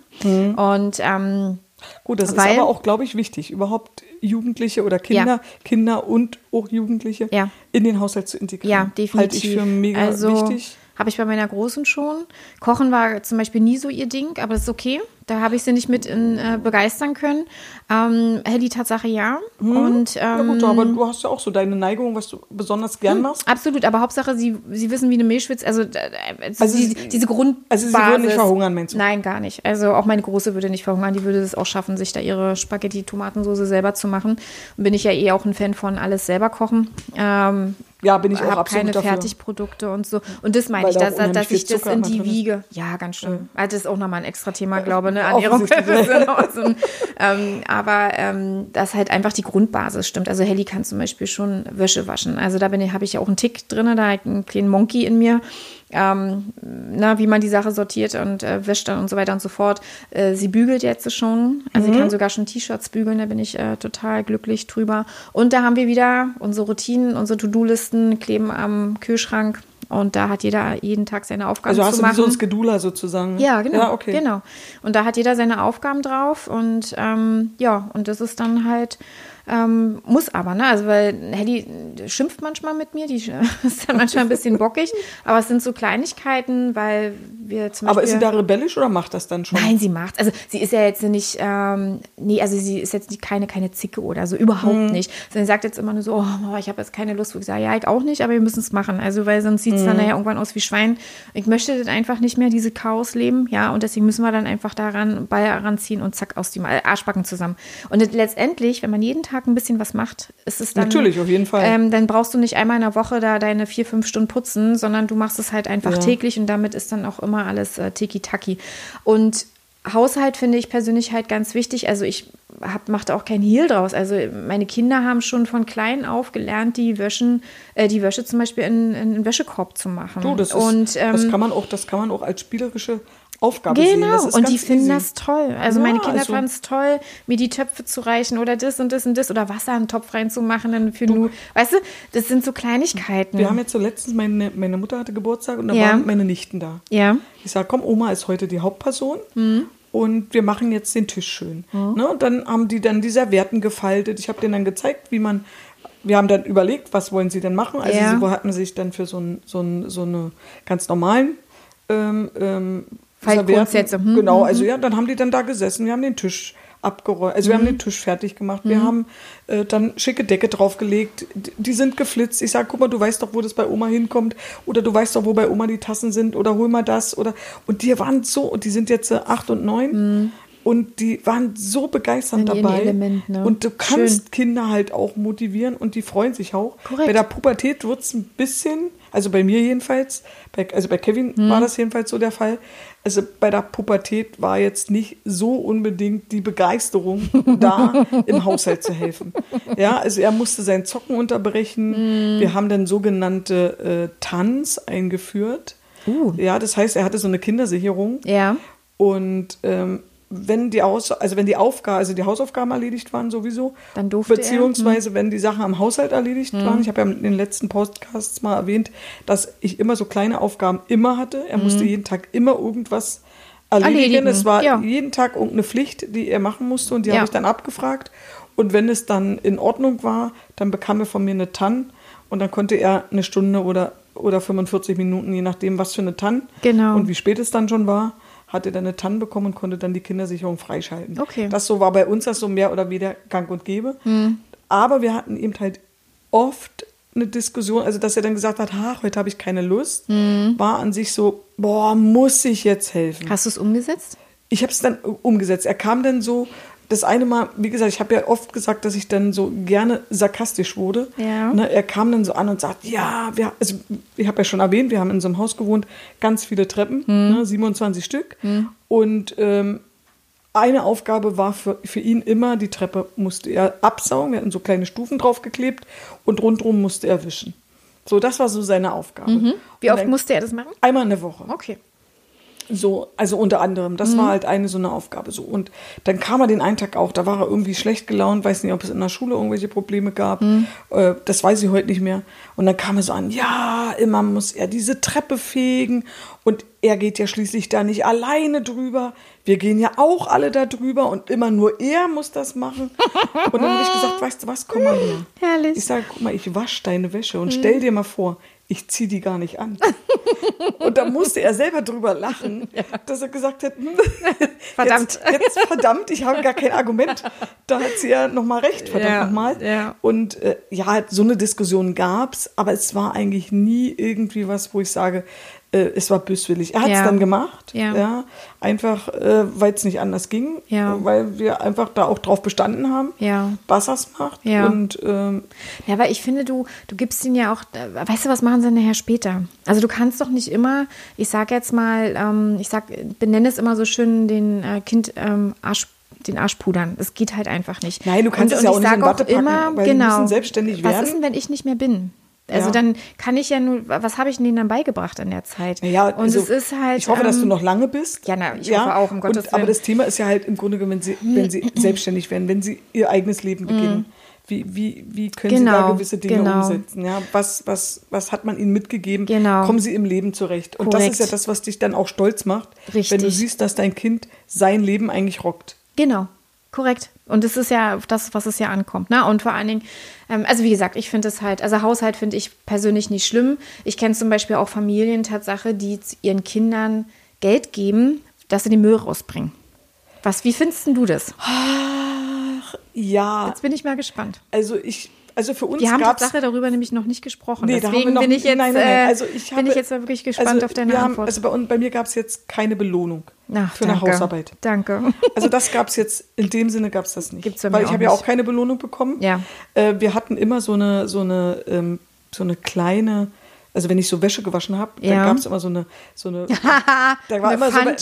Und ähm, Gut, das Weil- ist aber auch, glaube ich, wichtig, überhaupt Jugendliche oder Kinder, Ja. Kinder und auch Jugendliche Ja. in den Haushalt zu integrieren. Ja, definitiv. Halte ich für mega also, wichtig. Habe ich bei meiner Großen schon. Kochen war zum Beispiel nie so ihr Ding, aber das ist okay. Da habe ich sie nicht mit in, äh, begeistern können. Ähm, Helly Tatsache ja. Und Ja ähm, gut, aber du hast ja auch so deine Neigung, was du besonders gern machst. Absolut, aber Hauptsache, sie, sie wissen, wie eine Milchschwitz, also, äh, also, Also die, sie- diese Grundbasis. also sie würden nicht verhungern, meinst du? Nein, gar nicht. Also auch meine Große würde nicht verhungern, die würde es auch schaffen, sich da ihre Spaghetti-Tomatensoße selber zu machen. Und bin ich ja eh auch ein Fan von alles selber kochen. Ähm, Ja, bin ich auch absolut keine dafür. Fertigprodukte und so. Und das meine Weil ich, da dass, dass ich das Zucker in die. Wiege. Ja, ganz schlimm. Also das ist auch nochmal ein extra Thema, glaube ich, ne? Ernährung. Ähm, aber ähm, dass halt einfach die Grundbasis stimmt. Also Helly kann zum Beispiel schon Wäsche waschen. Also da bin ich, habe ich ja auch einen Tick drin, da einen kleinen Monkey in mir. Ähm, na, wie man die Sache sortiert und äh, wäscht dann und so weiter und so fort. Äh, sie bügelt jetzt schon. Also Mhm. sie kann sogar schon T-Shirts bügeln, da bin ich äh, total glücklich drüber. Und da haben wir wieder unsere Routinen, unsere To-Do-Listen kleben am Kühlschrank. Und da hat jeder jeden Tag seine Aufgaben Also hast zu du wie machen. so ein Skedula sozusagen. Ja, genau. Ja, okay. Genau. Und da hat jeder seine Aufgaben drauf und ähm, ja, und das ist dann halt, ähm, muss aber, ne? Also weil Helly schimpft manchmal mit mir, die ist dann manchmal ein bisschen bockig, aber es sind so Kleinigkeiten, weil wir zum Aber Beispiel. ist sie da rebellisch oder macht das dann schon? Nein, sie macht. Also sie ist ja jetzt nicht, ähm, nee, also sie ist jetzt keine, keine Zicke oder so, überhaupt Mhm. nicht. Sondern sie sagt jetzt immer nur so, oh, Mama, ich habe jetzt keine Lust. Wo ich sage, ja, ich auch nicht, aber wir müssen es machen. Also weil sonst sieht es Mhm. dann nachher irgendwann aus wie Schwein. Ich möchte dann einfach nicht mehr diese Chaos leben, ja, und deswegen müssen wir dann einfach daran Ball ranziehen und zack aus äh, Arschbacken zusammen. Und letztendlich, wenn man jeden Tag ein bisschen was macht, ist es dann Natürlich, auf jeden Fall. Ähm, dann brauchst du nicht einmal in der Woche da deine vier, fünf Stunden putzen, sondern du machst es halt einfach Ja. täglich und damit ist dann auch immer alles äh, tiki-taki. Und Haushalt finde ich persönlich halt ganz wichtig. Also ich hab, mache da auch kein Hehl draus. Also meine Kinder haben schon von klein auf gelernt, die Wäschen, äh, die Wäsche zum Beispiel in, in einen Wäschekorb zu machen. Du, das, ist, und ähm, das kann man auch, das kann man auch als spielerische Aufgabe sehen. Genau, Das ist und die finden easy. das toll. Also meine Ja, Kinder also- fanden es toll, mir die Töpfe zu reichen oder das und das und das oder Wasser in den Topf reinzumachen dann für nu. Weißt du, das sind so Kleinigkeiten. Wir haben jetzt so letztens, meine, meine Mutter hatte Geburtstag und da Ja. waren meine Nichten da. ja. Ich sage, komm, Oma ist heute die Hauptperson Mhm. und wir machen jetzt den Tisch schön. Ne? Und dann haben die dann die Servietten gefaltet. Ich habe denen dann gezeigt, wie man, wir haben dann überlegt, was wollen sie denn machen. Also Ja. sie hatten sich dann für so, ein, so, ein, so eine ganz normalen ähm, ähm, Faltgrundsätze. Hm, Genau, hm, also ja, dann haben die dann da gesessen, wir haben den Tisch abgeräumt, also wir Mhm. haben den Tisch fertig gemacht, wir haben äh, dann schicke Decke draufgelegt, die, sind geflitzt. Ich sage, guck mal, du weißt doch, wo das bei Oma hinkommt oder du weißt doch, wo bei Oma die Tassen sind oder hol mal das oder und die waren so, und die sind jetzt äh, acht und neun und die waren so begeistert dabei Element, ne? und du kannst Schön. Kinder halt auch motivieren und die freuen sich auch. Korrekt. Bei der Pubertät wird es ein bisschen, also bei mir jedenfalls, bei, also bei Kevin Hm. war das jedenfalls so der Fall. Also bei der Pubertät war jetzt nicht so unbedingt die Begeisterung da, im Haushalt zu helfen. Ja, also er musste sein Zocken unterbrechen. Hm. Wir haben dann sogenannte äh, Tanz eingeführt. Uh. Ja, das heißt, er hatte so eine Kindersicherung. Ja. Und ähm, wenn die Aus also wenn die Aufgaben, also die Hausaufgaben erledigt waren sowieso, Dann durfte er, hm. beziehungsweise wenn die Sachen am Haushalt erledigt waren. Ich habe ja in den letzten Podcasts mal erwähnt, dass ich immer so kleine Aufgaben immer hatte. Er musste jeden Tag immer irgendwas erledigen. Hm. Erledigen, Es war ja. jeden Tag irgendeine Pflicht, die er machen musste und die Ja. habe ich dann abgefragt. Und wenn es dann in Ordnung war, dann bekam er von mir eine TAN und dann konnte er eine Stunde oder, oder 45 Minuten, je nachdem, was für eine TAN Genau. und wie spät es dann schon war, hat er dann eine TAN bekommen und konnte dann die Kindersicherung freischalten. Okay. Das so war bei uns das so mehr oder weniger gang und gäbe. Aber wir hatten eben halt oft eine Diskussion, also dass er dann gesagt hat, ach, heute habe ich keine Lust, Hm. war an sich so, boah, muss ich jetzt helfen? Hast du es umgesetzt? ich habe es dann umgesetzt. Er kam dann so, das eine Mal, wie gesagt, ich habe ja oft gesagt, dass ich dann so gerne sarkastisch wurde. Ja. Ne, er kam dann so an und sagt, ja, wir, also ich habe ja schon erwähnt, wir haben in so einem Haus gewohnt, ganz viele Treppen, ne, 27 Stück. Und ähm, eine Aufgabe war für, für ihn immer, die Treppe musste er absaugen, wir hatten so kleine Stufen draufgeklebt und rundherum musste er wischen. So, das war so seine Aufgabe. Wie Und oft dann- musste er das machen? Einmal in der Woche. Okay. So, also unter anderem. Das Mhm. war halt eine so eine Aufgabe so. Und dann kam er den einen Tag auch, da war er irgendwie schlecht gelaunt, weiß nicht, ob es in der Schule irgendwelche Probleme gab. Mhm. Äh, das weiß ich heute nicht mehr. Und dann kam er so an, ja, immer muss er diese Treppe fegen. Und er geht ja schließlich da nicht alleine drüber. Wir gehen ja auch alle da drüber und immer nur er muss das machen. Und dann habe ich gesagt, weißt du was, komm mal her. Herrlich. Ich sage, guck mal, ich wasche deine Wäsche und stell dir mal vor, ich ziehe die gar nicht an. Und da musste er selber drüber lachen, dass er gesagt hat, hm, Verdammt. Jetzt, jetzt verdammt, ich habe gar kein Argument. Da hat sie ja nochmal recht, verdammt Ja, nochmal. ja. Und äh, ja, so eine Diskussion gab's, aber es war eigentlich nie irgendwie was, wo ich sage, äh, es war böswillig. Er hat es Ja. dann gemacht, Ja. ja, einfach, äh, weil es nicht anders ging, Ja. weil wir einfach da auch drauf bestanden haben, Ja. was er's macht. Ja. Und ähm, Ja, aber ich finde, du, du gibst ihnen ja auch, äh, weißt du, was machen sie nachher später? Also du kannst doch nicht immer, ich sag jetzt mal, ähm, ich sag, benenne es immer so schön den äh, Kind ähm, Arsch, den Arsch pudern. Das geht halt einfach nicht. Nein, du kannst es ja auch nicht in Watte packen, weil die genau, müssen selbstständig was werden. ist denn, wenn ich nicht mehr bin? Also Ja. dann kann ich ja nur, was habe ich denen dann beigebracht in der Zeit? Ja, und also, es ist halt. Ich hoffe, dass du ähm, noch lange bist. ja, na, ich hoffe auch, um Gottes und, Aber Willen. das Thema ist ja halt im Grunde genommen, wenn sie, wenn sie selbstständig werden, wenn sie ihr eigenes Leben beginnen. Wie, wie, wie können sie da. Genau, gewisse Dinge genau. umsetzen? Ja, was, was, was hat man ihnen mitgegeben? Genau. Kommen sie im Leben zurecht? Und das Korrekt. ist ja das, was dich dann auch stolz macht, wenn du Richtig. siehst, dass dein Kind sein Leben eigentlich rockt. Genau, korrekt. Und das ist ja das, was es ja ankommt. Ne? Und vor allen Dingen, ähm, also wie gesagt, ich finde es halt, also Haushalt finde ich persönlich nicht schlimm. Ich kenne zum Beispiel auch Familien, Tatsache, die ihren Kindern Geld geben, dass sie den Müll rausbringen. Was, wie findest du das? Ja, Jetzt bin ich mal gespannt. also ich, also für uns Wir haben Tatsache darüber nämlich noch nicht gesprochen. Nee, Deswegen noch- bin ich jetzt, nein, nein, nein. äh, Also ich bin habe- ich jetzt mal wirklich gespannt also auf deine haben, Antwort. Also bei, uns- bei mir gab es jetzt keine Belohnung Ach, für eine danke. Hausarbeit. Danke. Also das gab es jetzt, in dem Sinne gab es das nicht. Gibt's bei Weil mir ich auch habe ja auch keine Belohnung bekommen. Ja. Äh, wir hatten immer so eine, so eine, ähm, so eine kleine, also wenn ich so Wäsche gewaschen habe, dann Ja. gab es immer so eine, so eine, da war Eine immer so eine,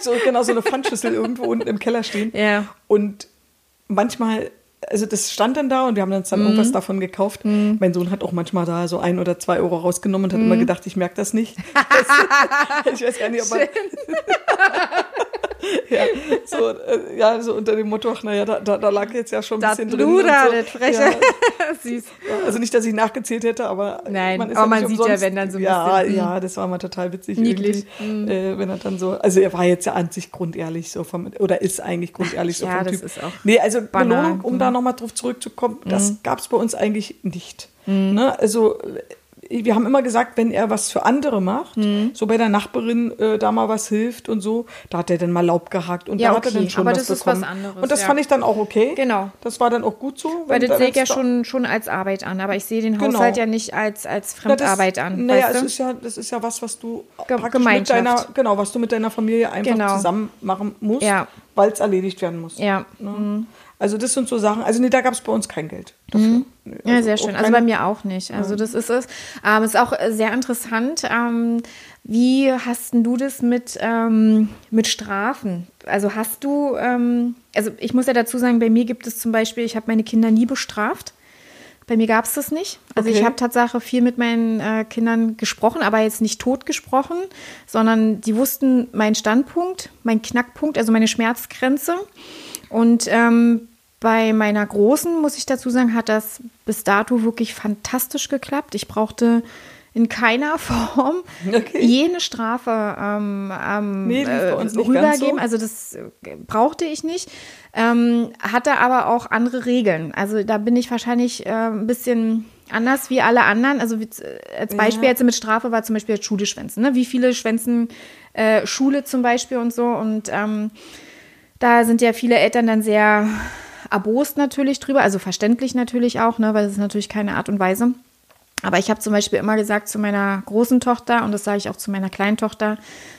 so, genau, so eine Pfandschüssel irgendwo unten im Keller stehen. Ja. Und manchmal also das stand dann da und wir haben uns dann Mhm. irgendwas davon gekauft. Mein Sohn hat auch manchmal da so ein oder zwei Euro rausgenommen und hat Mhm. immer gedacht, ich merke das nicht. ich weiß gar nicht, ob er, ja, so, äh, ja, so unter dem Motto, ach, naja, da, da, da lag jetzt ja schon ein Das bisschen drin. Und so. das Freche. Ja, Süß. also nicht, dass ich nachgezählt hätte, aber Nein, ist aber man nicht sieht ja, wenn dann so ein ja, bisschen, ja, das war mal total witzig. Niedlich. irgendwie, Äh, wenn er dann so, also er war jetzt ja an sich grundehrlich so vom, oder ist eigentlich grundehrlich so Ja, vom das Typ. ist auch nee, also banal. Mhm. Belohnung, um da nochmal drauf zurückzukommen, das gab es bei uns eigentlich nicht. Ne? Also wir haben immer gesagt, wenn er was für andere macht, Mhm. so bei der Nachbarin äh, da mal was hilft und so, da hat er dann mal Laub gehackt und Ja, da hat er okay, dann schon aber was das ist was bekommen. anderes, und das ja. fand ich dann auch okay. Genau. Das war dann auch gut so. Weil das da sehe ich ja schon, schon als Arbeit an, aber ich sehe den Genau. Haushalt ja nicht als, als Na, das- Fremdarbeit an. Naja, es ist ja, das ist ja was, was du Ge- mit deiner, genau, was du mit deiner Familie einfach Genau. zusammen machen musst, Ja. weil es erledigt werden muss. ja. Ne? Also das sind so Sachen, also nee, da gab es bei uns kein Geld dafür. Nee, Ja, also sehr schön. Also bei mir auch nicht. Also das ist es. Ähm, es ist auch äh, sehr interessant. Ähm, wie hast du das mit, ähm, mit Strafen? Also hast du, ähm, also ich muss ja dazu sagen, bei mir gibt es zum Beispiel, ich habe meine Kinder nie bestraft. Bei mir gab es das nicht. Also ich Okay. habe Tatsache viel mit meinen äh, Kindern gesprochen, aber jetzt nicht tot gesprochen, sondern die wussten meinen Standpunkt, meinen Knackpunkt, also meine Schmerzgrenze. Und ähm, bei meiner Großen, muss ich dazu sagen, hat das bis dato wirklich fantastisch geklappt. Ich brauchte in keiner Form Okay. jene Strafe ähm, ähm, Nee, äh, rübergeben. so. Also das äh, brauchte ich nicht. Ähm, hatte aber auch andere Regeln. Also da bin ich wahrscheinlich äh, ein bisschen anders wie alle anderen. Also wie, äh, als Beispiel Ja. jetzt mit Strafe war zum Beispiel jetzt Schule schwänzen. Ne? Wie viele schwänzen äh, Schule zum Beispiel und so. Und ähm, da sind ja viele Eltern dann sehr erbost natürlich drüber, also verständlich natürlich auch, ne, weil das ist natürlich keine Art und Weise. Aber ich habe zum Beispiel immer gesagt zu meiner großen Tochter, und das sage ich auch zu meiner kleinen Tochter,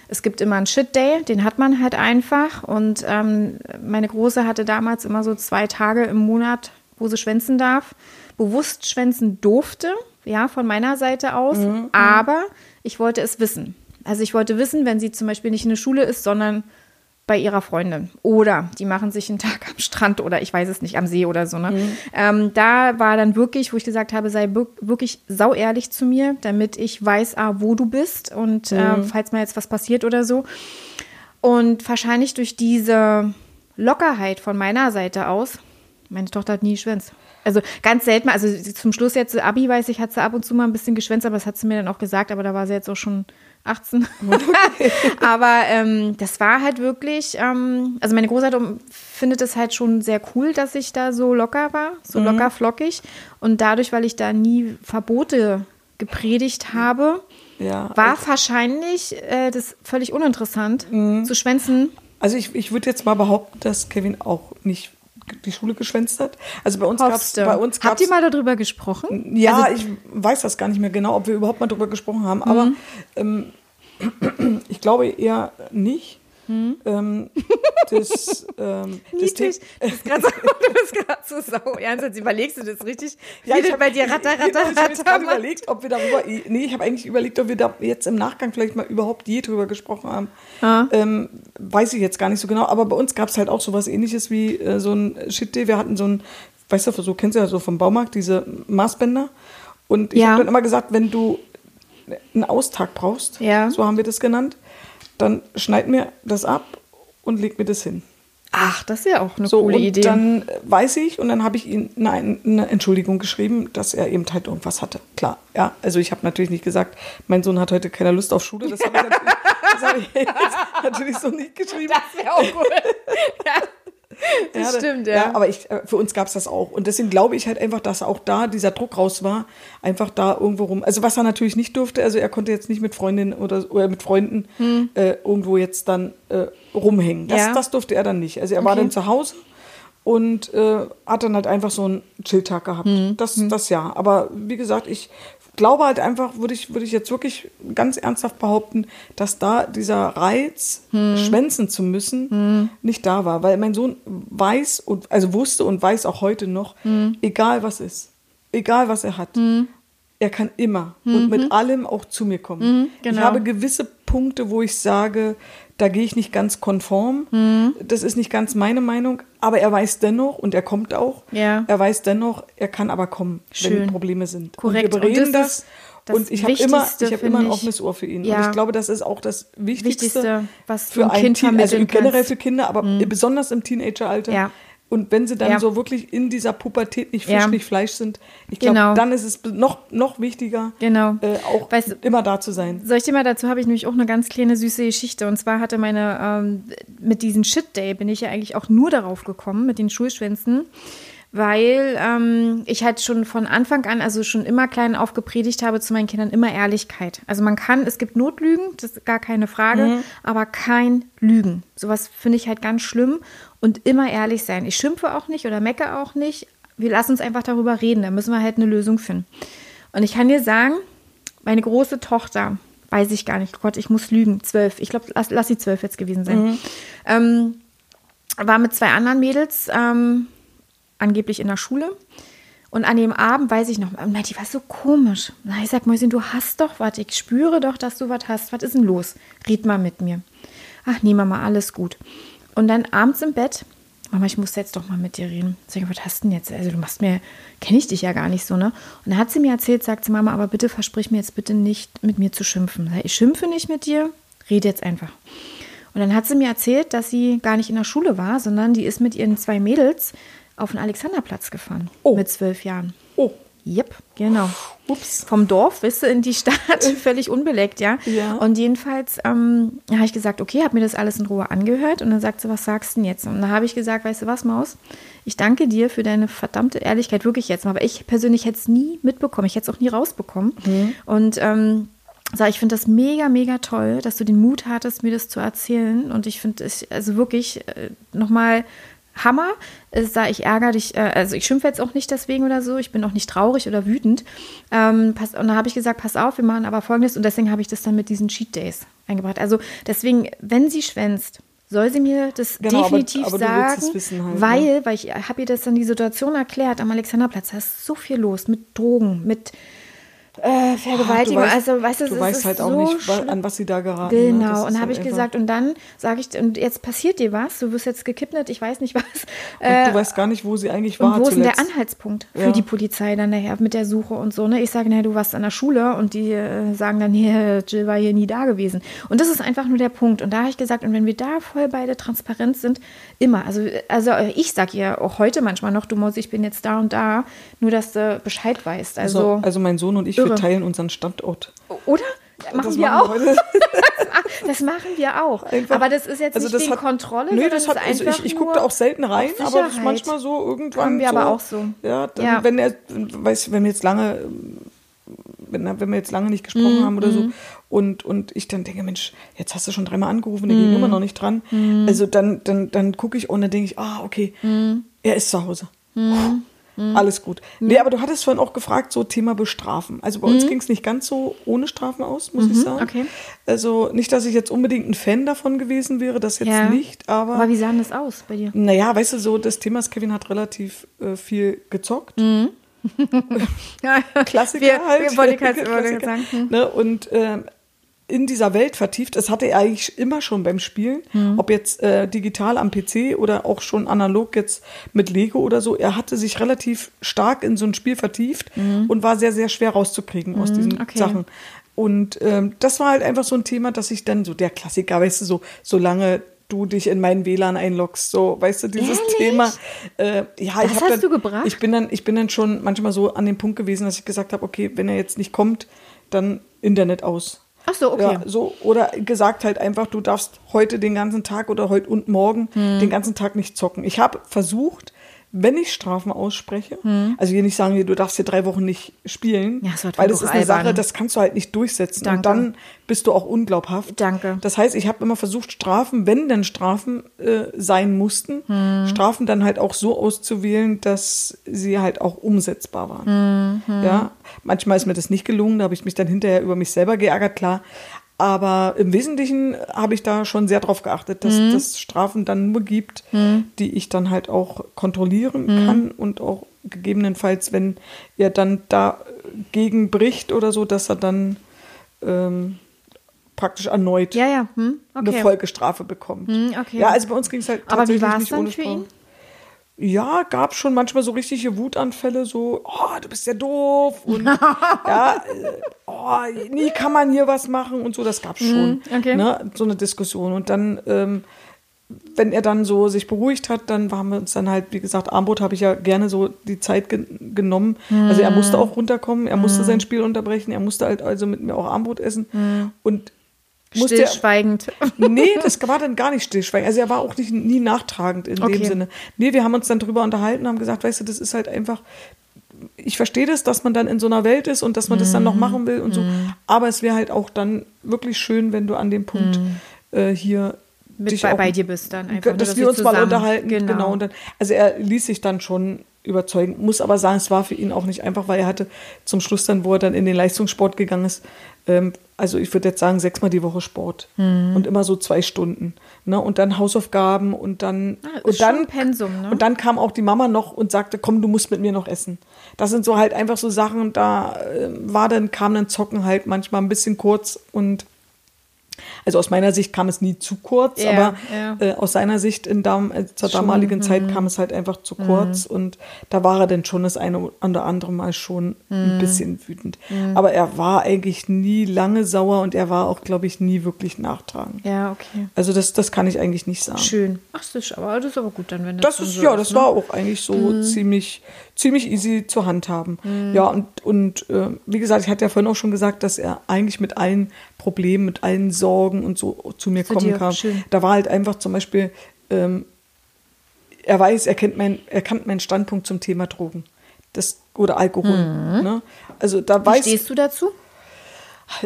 es gibt immer einen Shit-Day, den hat man halt einfach. Und ähm, meine Große hatte damals immer so zwei Tage im Monat, wo sie schwänzen darf, bewusst schwänzen durfte, ja, von meiner Seite aus. Aber ich wollte es wissen. Also ich wollte wissen, wenn sie zum Beispiel nicht in der Schule ist, sondern bei ihrer Freundin. Oder die machen sich einen Tag am Strand oder ich weiß es nicht, am See oder so. Ne? Ähm, da war dann wirklich, wo ich gesagt habe, sei wir- wirklich sau ehrlich zu mir, damit ich weiß, ah, wo du bist und ähm, falls mal jetzt was passiert oder so. Und wahrscheinlich durch diese Lockerheit von meiner Seite aus, meine Tochter hat nie geschwänzt. Also ganz selten, also zum Schluss jetzt Abi, weiß ich, hat sie ab und zu mal ein bisschen geschwänzt, aber das hat sie mir dann auch gesagt, aber da war sie jetzt auch schon 18. aber ähm, das war halt wirklich, ähm, also meine Großeltern findet es halt schon sehr cool, dass ich da so locker war, so locker flockig. Und dadurch, weil ich da nie Verbote gepredigt habe, Ja, war wahrscheinlich äh, das völlig uninteressant zu schwänzen. Also ich, ich würde jetzt mal behaupten, dass Kevin auch nicht die Schule geschwänzt hat. Also bei uns gab es bei uns Habt gab's, ihr mal darüber gesprochen? Ja, Also, ich weiß das gar nicht mehr genau, ob wir überhaupt mal drüber gesprochen haben, aber Mhm. ähm, ich glaube eher nicht. Mhm. Ähm, das, ähm, das Niedlich. The- Du bist gerade so, du bist grad so sau ernst, jetzt überlegst du das richtig. Ja, ich das hab- bei dir ratter, genau, ratter, Ich habe ratter. überlegt, ob wir darüber. Nee, ich habe eigentlich überlegt, ob wir da jetzt im Nachgang vielleicht mal überhaupt je drüber gesprochen haben. Ah. Ähm, weiß ich jetzt gar nicht so genau. Aber bei uns gab es halt auch sowas ähnliches wie äh, so ein Shit-Day. Wir hatten so ein, weißt du, so kennst du ja so vom Baumarkt, diese Maßbänder. Und ich Ja. habe dann immer gesagt, wenn du einen Austag brauchst, Ja. so haben wir das genannt, dann schneid mir das ab und leg mir das hin. Ach, das ist ja auch eine So, coole und Idee. dann weiß ich, und dann habe ich ihm eine, eine Entschuldigung geschrieben, dass er eben halt irgendwas hatte. Klar, ja. Also ich habe natürlich nicht gesagt, mein Sohn hat heute keine Lust auf Schule. Das habe ich, hab ich jetzt natürlich so nicht geschrieben. das wäre auch cool. ja. Das da- stimmt, ja. aber ich, äh, für uns gab es das auch. Und deswegen glaube ich halt einfach, dass auch da dieser Druck raus war, einfach da irgendwo rum. Also was er natürlich nicht durfte, also er konnte jetzt nicht mit Freundinnen oder, oder mit Freunden äh, irgendwo jetzt dann äh, rumhängen. Das, Hm. Ja. das durfte er dann nicht. Also er war Okay. dann zu Hause und äh, hat dann halt einfach so einen Chilltag gehabt. Hm. Das, das ja. Aber wie gesagt, ich glaube halt einfach, würde ich, würde ich jetzt wirklich ganz ernsthaft behaupten, dass da dieser Reiz, Hm. schwänzen zu müssen, nicht da war. Weil mein Sohn weiß und also wusste und weiß auch heute noch, Hm. egal was ist, egal was er hat, er kann immer und mit allem auch zu mir kommen. Ich genau. habe gewisse Punkte, wo ich sage, da gehe ich nicht ganz konform. Mhm. Das ist nicht ganz meine Meinung, aber er weiß dennoch und er kommt auch. Ja. Er weiß dennoch, er kann aber kommen, Schön. wenn Probleme sind. Korrekt. Und wir Und bereden das das. ist das und ich habe immer, ich habe immer ein ich. offenes Ohr für ihn. Ja. Und ich glaube, das ist auch das Wichtigste, Wichtigste, was für ein Kind Teen, also generell. Mhm. für Kinder, aber besonders im Teenageralter. Ja. Und wenn sie dann Ja. so wirklich in dieser Pubertät nicht Fisch, Ja. nicht Fleisch sind, ich glaube, Genau. dann ist es noch, noch wichtiger, Genau. äh, auch Weißt immer da zu sein. Soll ich dir mal dazu habe ich nämlich auch eine ganz kleine süße Geschichte. Und zwar hatte meine, ähm, mit diesem Shit Day bin ich ja eigentlich auch nur darauf gekommen, mit den Schulschwänzen, weil ähm, ich halt schon von Anfang an, also schon immer klein aufgepredigt habe zu meinen Kindern, immer Ehrlichkeit. Also man kann, es gibt Notlügen, das ist gar keine Frage, aber kein Lügen. Sowas finde ich halt ganz schlimm und immer ehrlich sein. Ich schimpfe auch nicht oder mecke auch nicht. Wir lassen uns einfach darüber reden, da müssen wir halt eine Lösung finden. Und ich kann dir sagen, meine große Tochter, weiß ich gar nicht, Gott, ich muss lügen, zwölf, ich glaube, lass, lass sie zwölf jetzt gewesen sein, ähm, war mit zwei anderen Mädels ähm, angeblich in der Schule. Und an dem Abend weiß ich noch, und die war so komisch. Na, ich sag, Mäuschen, du hast doch was. Ich spüre doch, dass du was hast. Was ist denn los? Red mal mit mir. Ach nee, Mama, alles gut. Und dann abends im Bett, Mama, ich muss jetzt doch mal mit dir reden. Sag ich, was hast du denn jetzt? Also du machst mir, kenne ich dich ja gar nicht so, ne? Und dann hat sie mir erzählt, sagt sie, Mama, aber bitte versprich mir jetzt bitte nicht, mit mir zu schimpfen. Ich schimpfe nicht mit dir, rede jetzt einfach. Und dann hat sie mir erzählt, dass sie gar nicht in der Schule war, sondern die ist mit ihren zwei Mädels auf den Alexanderplatz gefahren. Oh. Mit zwölf Jahren. Oh, Yep, genau. ups. Vom Dorf, weißt du, in die Stadt, völlig unbeleckt, ja. Ja. Und jedenfalls ähm, habe ich gesagt, okay, habe mir das alles in Ruhe angehört. Und dann sagt sie, was sagst du denn jetzt? Und dann habe ich gesagt, weißt du was, Maus? Ich danke dir für deine verdammte Ehrlichkeit, wirklich jetzt mal. Aber ich persönlich hätte es nie mitbekommen. Ich hätte es auch nie rausbekommen. Und ähm, sag, ich finde das mega, mega toll, dass du den Mut hattest, mir das zu erzählen. Und ich finde es also wirklich äh, nochmal Hammer. Es sah, ich ärgere dich, äh, also ich schimpfe jetzt auch nicht deswegen oder so, ich bin auch nicht traurig oder wütend. Ähm, pass, und da habe ich gesagt, pass auf, wir machen aber folgendes und deswegen habe ich das dann mit diesen Cheat Days eingebracht. Also deswegen, wenn sie schwänzt, soll sie mir das Genau, aber- definitiv aber es sagen, halt, ne? weil, weil ich habe ihr das dann die Situation erklärt am Alexanderplatz, da ist so viel los mit Drogen, mit äh, Vergewaltigung, Du weißt- also weißt du, du weißt ist halt auch so nicht, an was sie da geraten. ne? Genau, ist und halt habe ich gesagt, und dann sage ich, und jetzt passiert dir was, du wirst jetzt gekippnet, ich weiß nicht was. Und Äh, du weißt gar nicht, wo sie eigentlich war und wo ist denn der zuletzt. Anhaltspunkt für Ja. die Polizei dann nachher mit der Suche und so? Ne? Ich sage, naja, du warst an der Schule und die äh, sagen dann, hier, Jill war hier nie da gewesen. Und das ist einfach nur der Punkt. Und da habe ich gesagt, und wenn wir da voll beide transparent sind, immer. Also, also ich sage ihr auch heute manchmal noch, du Maus, ich bin jetzt da und da, nur dass du Bescheid weißt. Also, Also, also mein Sohn und ich, wir irre. teilen unseren Standort. oder? Machen Das wir machen auch. heute. Das machen wir auch. Einfach- aber das ist jetzt also nicht wegen hat- Kontrolle, Nö, das hat, ist also einfach ich, ich gucke da auch selten rein, aber das ist manchmal so irgendwann. Haben wir so, aber auch so. Ja, dann, Ja. wenn er, weiß, wenn wir jetzt lange, wenn, wenn wir jetzt lange nicht gesprochen Mhm, haben oder so und, und ich dann denke, Mensch, jetzt hast du schon dreimal angerufen, der Mhm. ging immer noch nicht dran. Also dann, dann, dann gucke ich und dann denke ich, ah, okay, Mhm. er ist zu Hause. Alles gut. Nee, aber du hattest vorhin auch gefragt, so Thema Bestrafen. Also bei uns ging es nicht ganz so ohne Strafen aus, muss ich sagen. Mhm. okay. Also nicht, dass ich jetzt unbedingt ein Fan davon gewesen wäre, das jetzt Ja. nicht, aber, Aber wie sah denn das aus bei dir? naja, weißt du, so das Thema ist, Kevin hat relativ äh, viel gezockt. Klassiker wir, halt. Wir Klassiker. sagen. Hm. Ne? Und ähm, in dieser Welt vertieft, das hatte er eigentlich immer schon beim Spielen, Hm. ob jetzt äh, digital am PC oder auch schon analog jetzt mit Lego oder so. Er hatte sich relativ stark in so ein Spiel vertieft und war sehr, sehr schwer rauszukriegen aus diesen Hm. okay. Sachen. Und ähm, das war halt einfach so ein Thema, dass ich dann so der Klassiker, weißt du, so solange du dich in meinen WLAN einloggst, so, weißt du, dieses Ehrlich? Thema. Äh, ja, Das ich hast dann, du gebracht? Ich bin dann, ich bin dann schon manchmal so an dem Punkt gewesen, dass ich gesagt habe, okay, wenn er jetzt nicht kommt, dann Internet aus. Ach so, okay. Ja, so, oder gesagt halt einfach, du darfst heute den ganzen Tag oder heute und morgen Hm. den ganzen Tag nicht zocken. Ich habe versucht, wenn ich Strafen ausspreche, also hier nicht sagen, hier, du darfst hier drei Wochen nicht spielen, Hm. Ja, das wird weil halt das ist eine albern. Sache, das kannst du halt nicht durchsetzen. Danke. Und dann bist du auch unglaubhaft. Danke. Das heißt, ich habe immer versucht, Strafen, wenn denn Strafen äh, sein mussten, Hm. Strafen dann halt auch so auszuwählen, dass sie halt auch umsetzbar waren. Hm, Ja, manchmal ist mir das nicht gelungen, da habe ich mich dann hinterher über mich selber geärgert, klar. Aber im Wesentlichen habe ich da schon sehr drauf geachtet, dass Mhm. es Strafen dann nur gibt, die ich dann halt auch kontrollieren Mhm. kann und auch gegebenenfalls, wenn er dann dagegen bricht oder so, dass er dann ähm, praktisch erneut Ja, ja. Hm? eine Okay. Folgestrafe bekommt. Hm, okay. Ja, also bei uns ging es halt Aber wie tatsächlich war es nicht dann ohne für Sprache. ihn? Ja, gab schon manchmal so richtige Wutanfälle, so, oh, du bist ja doof und ja, äh, oh, nie kann man hier was machen und so, das gab's schon. okay. Ne, so eine Diskussion. Und dann, ähm, wenn er dann so sich beruhigt hat, dann haben wir uns dann halt, wie gesagt, Armbrot habe ich ja gerne so die Zeit ge genommen. Also er musste auch runterkommen, er musste sein Spiel unterbrechen, er musste halt also mit mir auch Armbrot essen. Und Stillschweigend. Nee, das war dann gar nicht stillschweigen. Also er war auch nicht, nie nachtragend in Okay. dem Sinne. Nee, wir haben uns dann drüber unterhalten, haben gesagt, weißt du, das ist halt einfach, ich verstehe das, dass man dann in so einer Welt ist und dass man das dann Mhm. noch machen will und so. Aber es wäre halt auch dann wirklich schön, wenn du an dem Punkt äh, hier Mhm. Mit dich bei, auch- bei dir bist dann einfach. dass nur, wir uns mal zusammen- unterhalten. Genau. Genau. dann, also er ließ sich dann schon überzeugen, muss aber sagen, es war für ihn auch nicht einfach, weil er hatte zum Schluss dann, wo er dann in den Leistungssport gegangen ist, ähm, also ich würde jetzt sagen, sechsmal die Woche Sport Mhm. und immer so zwei Stunden. Ne? Und dann Hausaufgaben und dann Ah, und dann Pensum, ne? und dann kam auch die Mama noch und sagte, komm, du musst mit mir noch essen. Das sind so halt einfach so Sachen, da äh, war dann, kam dann Zocken halt manchmal ein bisschen kurz und also aus meiner Sicht kam es nie zu kurz, Ja, aber ja. äh, aus seiner Sicht in dam äh, zur Schon, damaligen Zeit kam es halt einfach zu kurz und da war er dann schon das eine oder andere Mal schon ein bisschen wütend. Aber er war eigentlich nie lange sauer und er war auch, glaube ich, nie wirklich nachtragend. Ja, okay. Also das, das kann ich eigentlich nicht sagen. Schön. Ach, das ist aber, das ist aber gut dann, wenn das, Das ist, so ja, das ne? war auch eigentlich so ziemlich, ziemlich easy zu handhaben. Ja, und, und äh, wie gesagt, ich hatte ja vorhin auch schon gesagt, dass er eigentlich mit allen Problemen, mit allen Sorgen und so zu mir Zu kommen kam. schön. Da war halt einfach zum Beispiel, ähm, er weiß, er kennt mein, er kennt meinen Standpunkt zum Thema Drogen. Das, oder Alkohol. Ne? Also da Wie weiß stehst du dazu?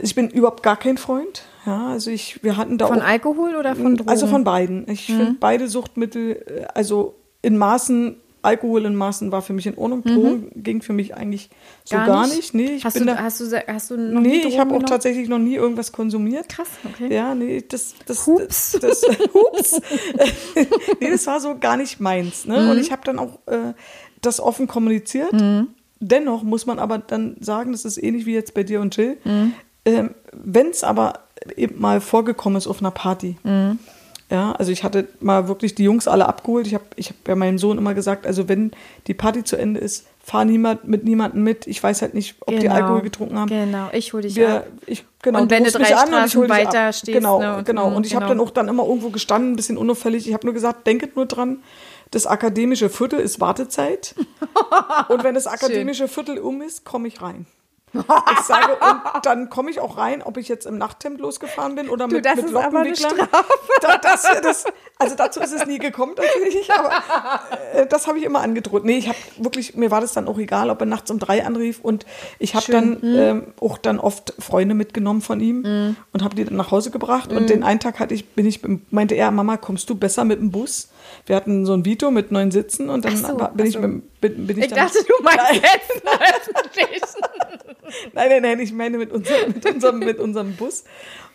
ich bin überhaupt gar kein Freund. Ja, also ich, wir hatten da Von auch Alkohol oder von Drogen? also von beiden. Ich Mhm. finde beide Suchtmittel, äh, also in Maßen, Alkohol in Maßen war für mich in Ordnung. Drogen ging für mich eigentlich so gar, nicht. Nee, ich hast, bin du, da, hast, du, hast du noch nie nee, ich habe auch tatsächlich noch nie irgendwas konsumiert. Krass, okay. Ja, nee, das, das, Hups. das, das hups. nee, das war so gar nicht meins. Ne? Mhm. Und ich habe dann auch äh, das offen kommuniziert. Dennoch muss man aber dann sagen, das ist ähnlich wie jetzt bei dir und Jill. Mhm. Ähm, Wenn es aber eben mal vorgekommen ist auf einer Party. Ja, also ich hatte mal wirklich die Jungs alle abgeholt. Ich habe ich hab ja meinem Sohn immer gesagt, also wenn die Party zu Ende ist, fahr niemand mit niemandem mit. Ich weiß halt nicht, ob die Genau. Alkohol getrunken haben. Genau, ich hole dich Wir, ab. ich, genau, Und wenn du drei an Straßen ab. weiter stehst, Genau, ne, und- genau. Und ich habe genau. dann auch dann immer irgendwo gestanden, ein bisschen unauffällig. Ich habe nur gesagt, denket nur dran, das akademische Viertel ist Wartezeit. und wenn das akademische Viertel um ist, komme ich rein. Ich sage, und dann komme ich auch rein, ob ich jetzt im Nachthemd losgefahren bin oder Du, mit, das mit Lockenwicklern. Da, das, das, also dazu ist es nie gekommen tatsächlich, aber äh, das habe ich immer angedroht. Nee, ich habe wirklich, mir war das dann auch egal, ob er nachts um drei anrief und ich habe dann Mhm. ähm, auch dann oft Freunde mitgenommen von ihm und habe die dann nach Hause gebracht Mhm. und den einen Tag hatte ich, bin ich, meinte er, Mama, kommst du besser mit dem Bus? Wir hatten so ein Vito mit neun Sitzen und dann so, bin, ich, bin, bin ich Ich dachte, du meinst jetzt. Nein, nein, nein, ich meine mit unserem, mit unserem, mit unserem Bus.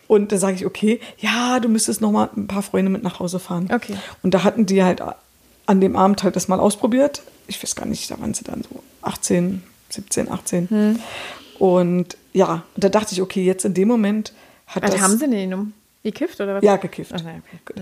Und da sage ich, okay, ja, du müsstest noch mal ein paar Freunde mit nach Hause fahren. Okay. Und da hatten die halt an dem Abend halt das mal ausprobiert. Ich weiß gar nicht, da waren sie dann so 18, 17, 18. Hm. Und ja, da dachte ich, okay, jetzt in dem Moment hat Was das... haben sie denn genommen? Gekifft oder was? Ja, gekifft. Ach, nein, okay.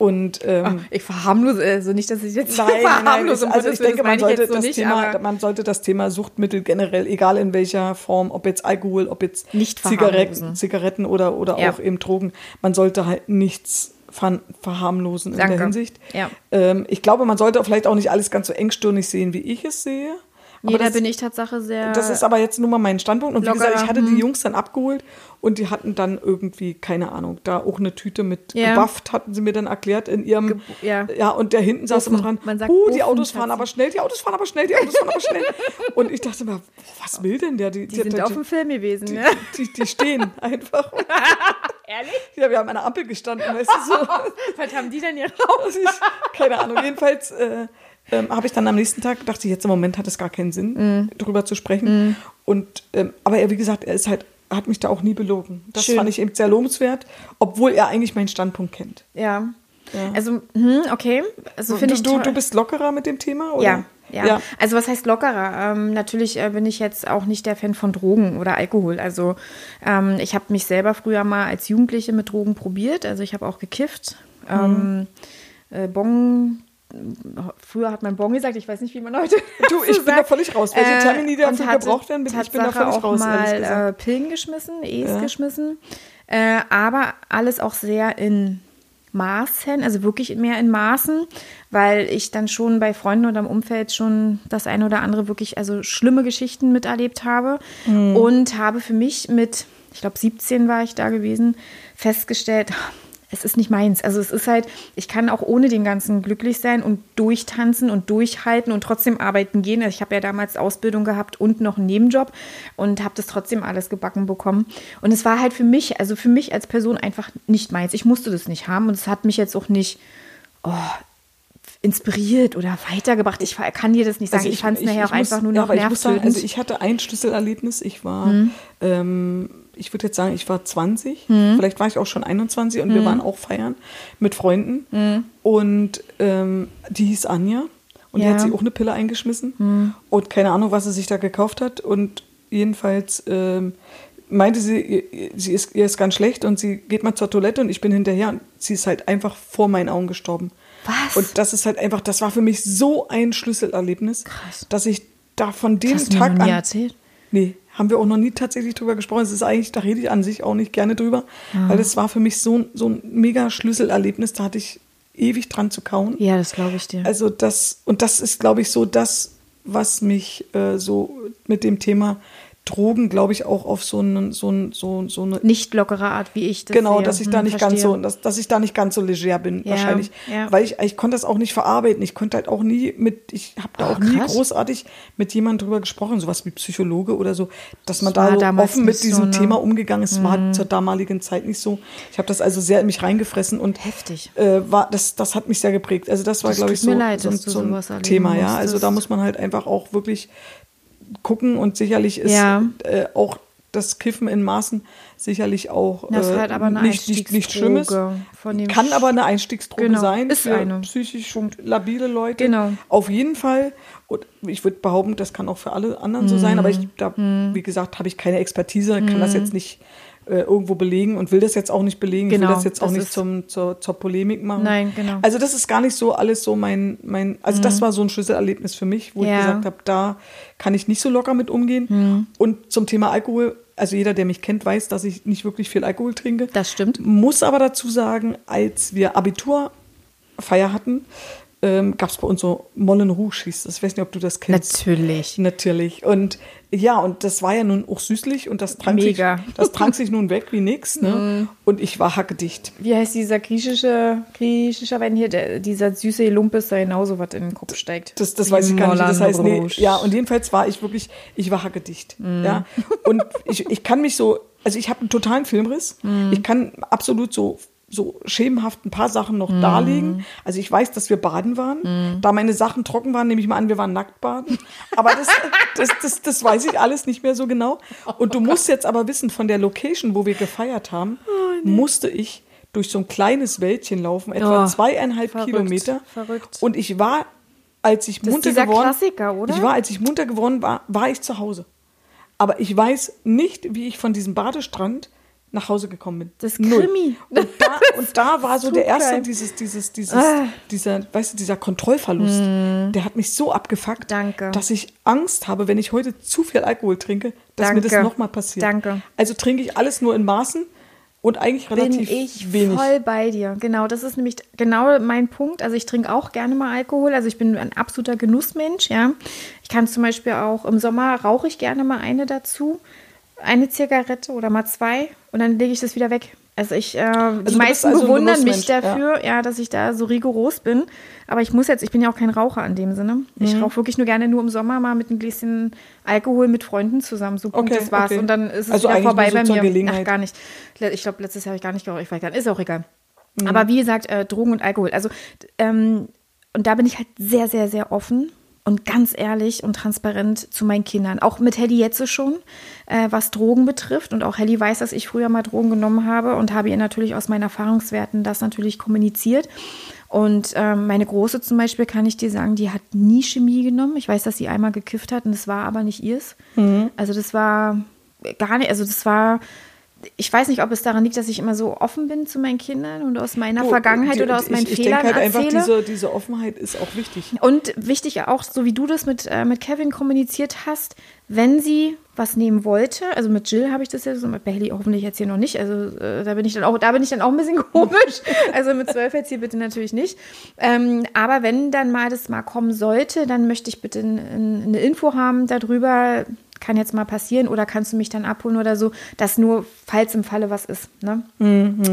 Und ähm, Ach, ich verharmlose, also nicht, dass ich jetzt Nein, nein, nein. verharmlose, um also ich denke, man sollte, das nicht, Thema, man sollte das Thema Suchtmittel generell, egal in welcher Form, ob jetzt Alkohol, ob jetzt Nicht Zigaretten. Zigaretten oder, oder Ja. auch eben Drogen, man sollte halt nichts ver verharmlosen in Danke. der Hinsicht. Ja. Ähm, ich glaube, man sollte vielleicht auch nicht alles ganz so engstirnig sehen, wie ich es sehe. Nee, Aber da das, bin ich Tatsache sehr. das ist aber jetzt nur mal mein Standpunkt. Und wie Lockerer, gesagt, ich hatte die hm. Jungs dann abgeholt und die hatten dann irgendwie, keine Ahnung, da auch eine Tüte mit Ja. gebufft, hatten sie mir dann erklärt in ihrem, Ge- ja. ja, und der hinten saß Buffen. immer dran, Man sagt uh, die Autos fahren aber schnell, die Autos fahren aber schnell, die Autos fahren aber schnell. Und ich dachte mir, was will denn der? Die, die sind auf dem Film gewesen, die, ne? die, die stehen einfach. Ehrlich? Ja, wir haben an der Ampel gestanden, weißt du, so. Was haben die denn hier raus? Keine Ahnung, jedenfalls äh, ähm, habe ich dann am nächsten Tag gedacht, jetzt im Moment hat es gar keinen Sinn, Mhm. darüber zu sprechen. Und ähm, aber er, wie gesagt, er ist halt, hat mich da auch nie belogen. Das Schön. fand ich eben sehr lobenswert, obwohl er eigentlich meinen Standpunkt kennt. Ja. Ja. Also, hm, okay. Also finde du, ich du, du bist lockerer mit dem Thema, oder? Ja. Ja. Ja. Also was heißt lockerer? Ähm, natürlich äh, bin ich jetzt auch nicht der Fan von Drogen oder Alkohol. Also ähm, ich habe mich selber früher mal als Jugendliche mit Drogen probiert. Also ich habe auch gekifft. Ähm, äh, Bong. Früher hat man Bon gesagt, ich weiß nicht, wie man heute. Du, ich bin da sagt. völlig raus. Welche Äh, Termini dafür gebraucht werden, bin ich bin da völlig auch raus, mal äh, Pillen geschmissen, E's Ja. geschmissen. Äh, aber alles auch sehr in Maßen, also wirklich mehr in Maßen, weil ich dann schon bei Freunden oder im Umfeld schon das eine oder andere wirklich, also schlimme Geschichten miterlebt habe Mhm. und habe für mich mit, ich glaube 17 war ich da gewesen, festgestellt, es ist nicht meins. Also es ist halt, ich kann auch ohne den Ganzen glücklich sein und durchtanzen und durchhalten und trotzdem arbeiten gehen. Also ich habe ja damals Ausbildung gehabt und noch einen Nebenjob und habe das trotzdem alles gebacken bekommen. Und es war halt für mich, also für mich als Person einfach nicht meins. Ich musste das nicht haben und es hat mich jetzt auch nicht oh, inspiriert oder weitergebracht. Ich kann dir das nicht sagen. ich, fand es nachher auch einfach nur ja, noch ich muss sagen, nervtötend. Also ich hatte ein Schlüsselerlebnis. Ich war, Mhm. ähm, ich würde jetzt sagen, ich war 20. Mhm. Vielleicht war ich auch schon 21 und wir waren auch feiern mit Freunden. Mhm. Und ähm, die hieß Anja. Und die Ja. hat sich auch eine Pille eingeschmissen. Und keine Ahnung, was sie sich da gekauft hat. Und jedenfalls ähm, meinte sie, sie ist, ihr ist ganz schlecht und sie geht mal zur Toilette und ich bin hinterher und sie ist halt einfach vor meinen Augen gestorben. Was? Und das ist halt einfach, das war für mich so ein Schlüsselerlebnis, Krass. dass ich da von dem mir Tag an. erzählt? Nee, haben wir auch noch nie tatsächlich drüber gesprochen. Es ist eigentlich, da rede ich an sich auch nicht gerne drüber, Ah. weil das war für mich so, ein- so ein mega Schlüsselerlebnis, da hatte ich ewig dran zu kauen. Ja, das glaube ich dir. Also das, und das ist, glaube ich, so das, was mich äh, so mit dem Thema Drogen, glaube ich, auch auf so, einen, so, ein, so, so eine nicht lockere Art, wie ich das genau, sehe. dass ich Hm, da nicht ganz verstehe. so, dass, dass ich da nicht ganz so leger bin, Ja, wahrscheinlich. ja. Weil ich, ich konnte das auch nicht verarbeiten. Ich konnte halt auch nie mit, ich habe da Oh, auch nie krass. großartig mit jemandem drüber gesprochen, sowas wie Psychologe oder so, dass man Das da so offen mit nicht so, diesem ne? Thema umgegangen ist. war zur damaligen Zeit nicht so. Ich habe das also sehr in mich reingefressen und Heftig. Äh, war, das, das hat mich sehr geprägt. Also das war, glaube ich, tut mir so, leid, so, so ein Thema, ja. Also musstest. da muss man halt einfach auch wirklich gucken und sicherlich ist Ja. äh, auch das Kiffen in Maßen sicherlich auch Das äh, halt aber nicht, nicht, nicht Schlimmes. Kann aber eine Einstiegsdroge Genau, sein ist für eine. psychisch labile Leute. Genau. Auf jeden Fall. Und ich würde behaupten, das kann auch für alle anderen so sein. Aber ich, Mhm. da, wie gesagt, habe ich keine Expertise, kann das jetzt nicht äh, irgendwo belegen und will das jetzt auch nicht belegen. ich will Genau, das jetzt auch das nicht zum, zur, zur Polemik machen. Nein, genau. Also das ist gar nicht so alles so mein, mein also das war so ein Schlüsselerlebnis für mich, wo Mhm. Ja. Mhm. ich gesagt habe, da kann ich nicht so locker mit umgehen. Und zum Thema Alkohol, also jeder, der mich kennt, weiß, dass ich nicht wirklich viel Alkohol trinke. Das stimmt. Muss aber dazu sagen, als wir Abiturfeier hatten, ähm, gab es bei uns so Mollen Rouge hieß das. Ich weiß nicht, ob du das kennst. Natürlich. Natürlich. Und ja, und das war ja nun auch süßlich und das trank, Mega. Sich, das trank sich nun weg wie nix. Ne? Und ich war hackedicht. Wie heißt dieser griechische, griechischer Wein hier? Der, dieser süße Lumpes, da genauso was in den Kopf steigt. Das, das Wie weiß ich gar nicht. Das heißt, nee, ja, und jedenfalls war ich wirklich, ich war hackedicht. Mhm. Ja. Und ich, ich kann mich so, also ich habe einen totalen Filmriss. Mhm. Ich kann absolut so, so schemenhaft ein paar Sachen noch Mhm. darlegen. Also ich weiß, dass wir baden waren. Da meine Sachen trocken waren, nehme ich mal an, wir waren nackt baden. Aber das, das, das, das weiß ich alles nicht mehr so genau. Und du musst jetzt aber wissen, von der Location, wo wir gefeiert haben, Oh, musste ich durch so ein kleines Wäldchen laufen, etwa Oh, zweieinhalb verrückt, Kilometer. verrückt. Und ich war, als ich Das munter geworden? Ich war, als ich munter geworden war, war ich zu Hause. Aber ich weiß nicht, wie ich von diesem Badestrand nach Hause gekommen bin. Das Null. Krimi. Und da, und da war so der erste, dieses, dieses, dieses, Ah. dieser, weißt du, dieser Kontrollverlust. Der hat mich so abgefuckt. Danke. dass ich Angst habe, wenn ich heute zu viel Alkohol trinke, dass mir das Danke. nochmal passiert. Danke. Also trinke ich alles nur in Maßen und eigentlich bin relativ ich wenig. voll bei dir. Genau, das ist nämlich genau mein Punkt. Also ich trinke auch gerne mal Alkohol. Also ich bin ein absoluter Genussmensch, ja. Ich kann zum Beispiel auch im Sommer rauche ich gerne mal eine dazu, eine Zigarette oder mal zwei und dann lege ich das wieder weg. Also ich, äh, die du bist meisten also ein bewundern mich dafür, ja. dass ich da so rigoros bin. Aber ich muss jetzt, ich bin ja auch kein Raucher in dem Sinne. Ich Mhm. rauche wirklich nur gerne nur im Sommer mal mit einem Gläschen Alkohol mit Freunden zusammen. So Okay, das war's. okay. Und dann ist es Also wieder vorbei bei mir. Ach, gar nicht. Ich glaube, letztes Jahr habe ich gar nicht geraucht. Ich weiß gar nicht. Ist auch egal. Mhm. Aber wie gesagt, äh, Drogen und Alkohol. Also, ähm, und da bin ich halt sehr, sehr, sehr offen und ganz ehrlich und transparent zu meinen Kindern. Auch mit Helly jetzt schon, äh, was Drogen betrifft. Und auch Helly weiß, dass ich früher mal Drogen genommen habe und habe ihr natürlich aus meinen Erfahrungswerten das natürlich kommuniziert. Und ähm, meine Große zum Beispiel, kann ich dir sagen, die hat nie Chemie genommen. Ich weiß, dass sie einmal gekifft hat und das war aber nicht ihrs. Mhm. Also das war gar nicht, also das war ich weiß nicht, ob es daran liegt, dass ich immer so offen bin zu meinen Kindern und aus meiner Du, Vergangenheit die- oder aus meinen ich, ich Fehlern denke halt erzähle. einfach, diese, diese Offenheit ist auch wichtig. Und wichtig auch, so wie du das mit, äh, mit Kevin kommuniziert hast, wenn sie was nehmen wollte, also mit Jill habe ich das ja so, mit Bailey hoffentlich jetzt hier noch nicht, also äh, da bin ich dann auch, da bin ich dann auch ein bisschen komisch, also mit zwölf jetzt hier bitte natürlich nicht, ähm, aber wenn dann mal das mal kommen sollte, dann möchte ich bitte eine Info haben darüber, kann jetzt mal passieren oder kannst du mich dann abholen oder so, dass nur, falls im Falle was ist, ne?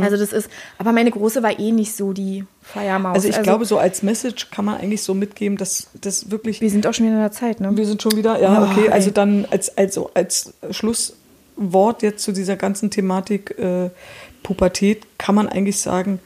Also das ist, aber meine Große war eh nicht so die Feiermaus. Also ich glaube, so als Message kann man eigentlich so mitgeben, dass das wirklich wir sind auch schon wieder in der Zeit, ne? Wir sind schon wieder, ja, Oh, okay. Also ey. dann als, also als Schlusswort jetzt zu dieser ganzen Thematik äh, Pubertät kann man eigentlich sagen,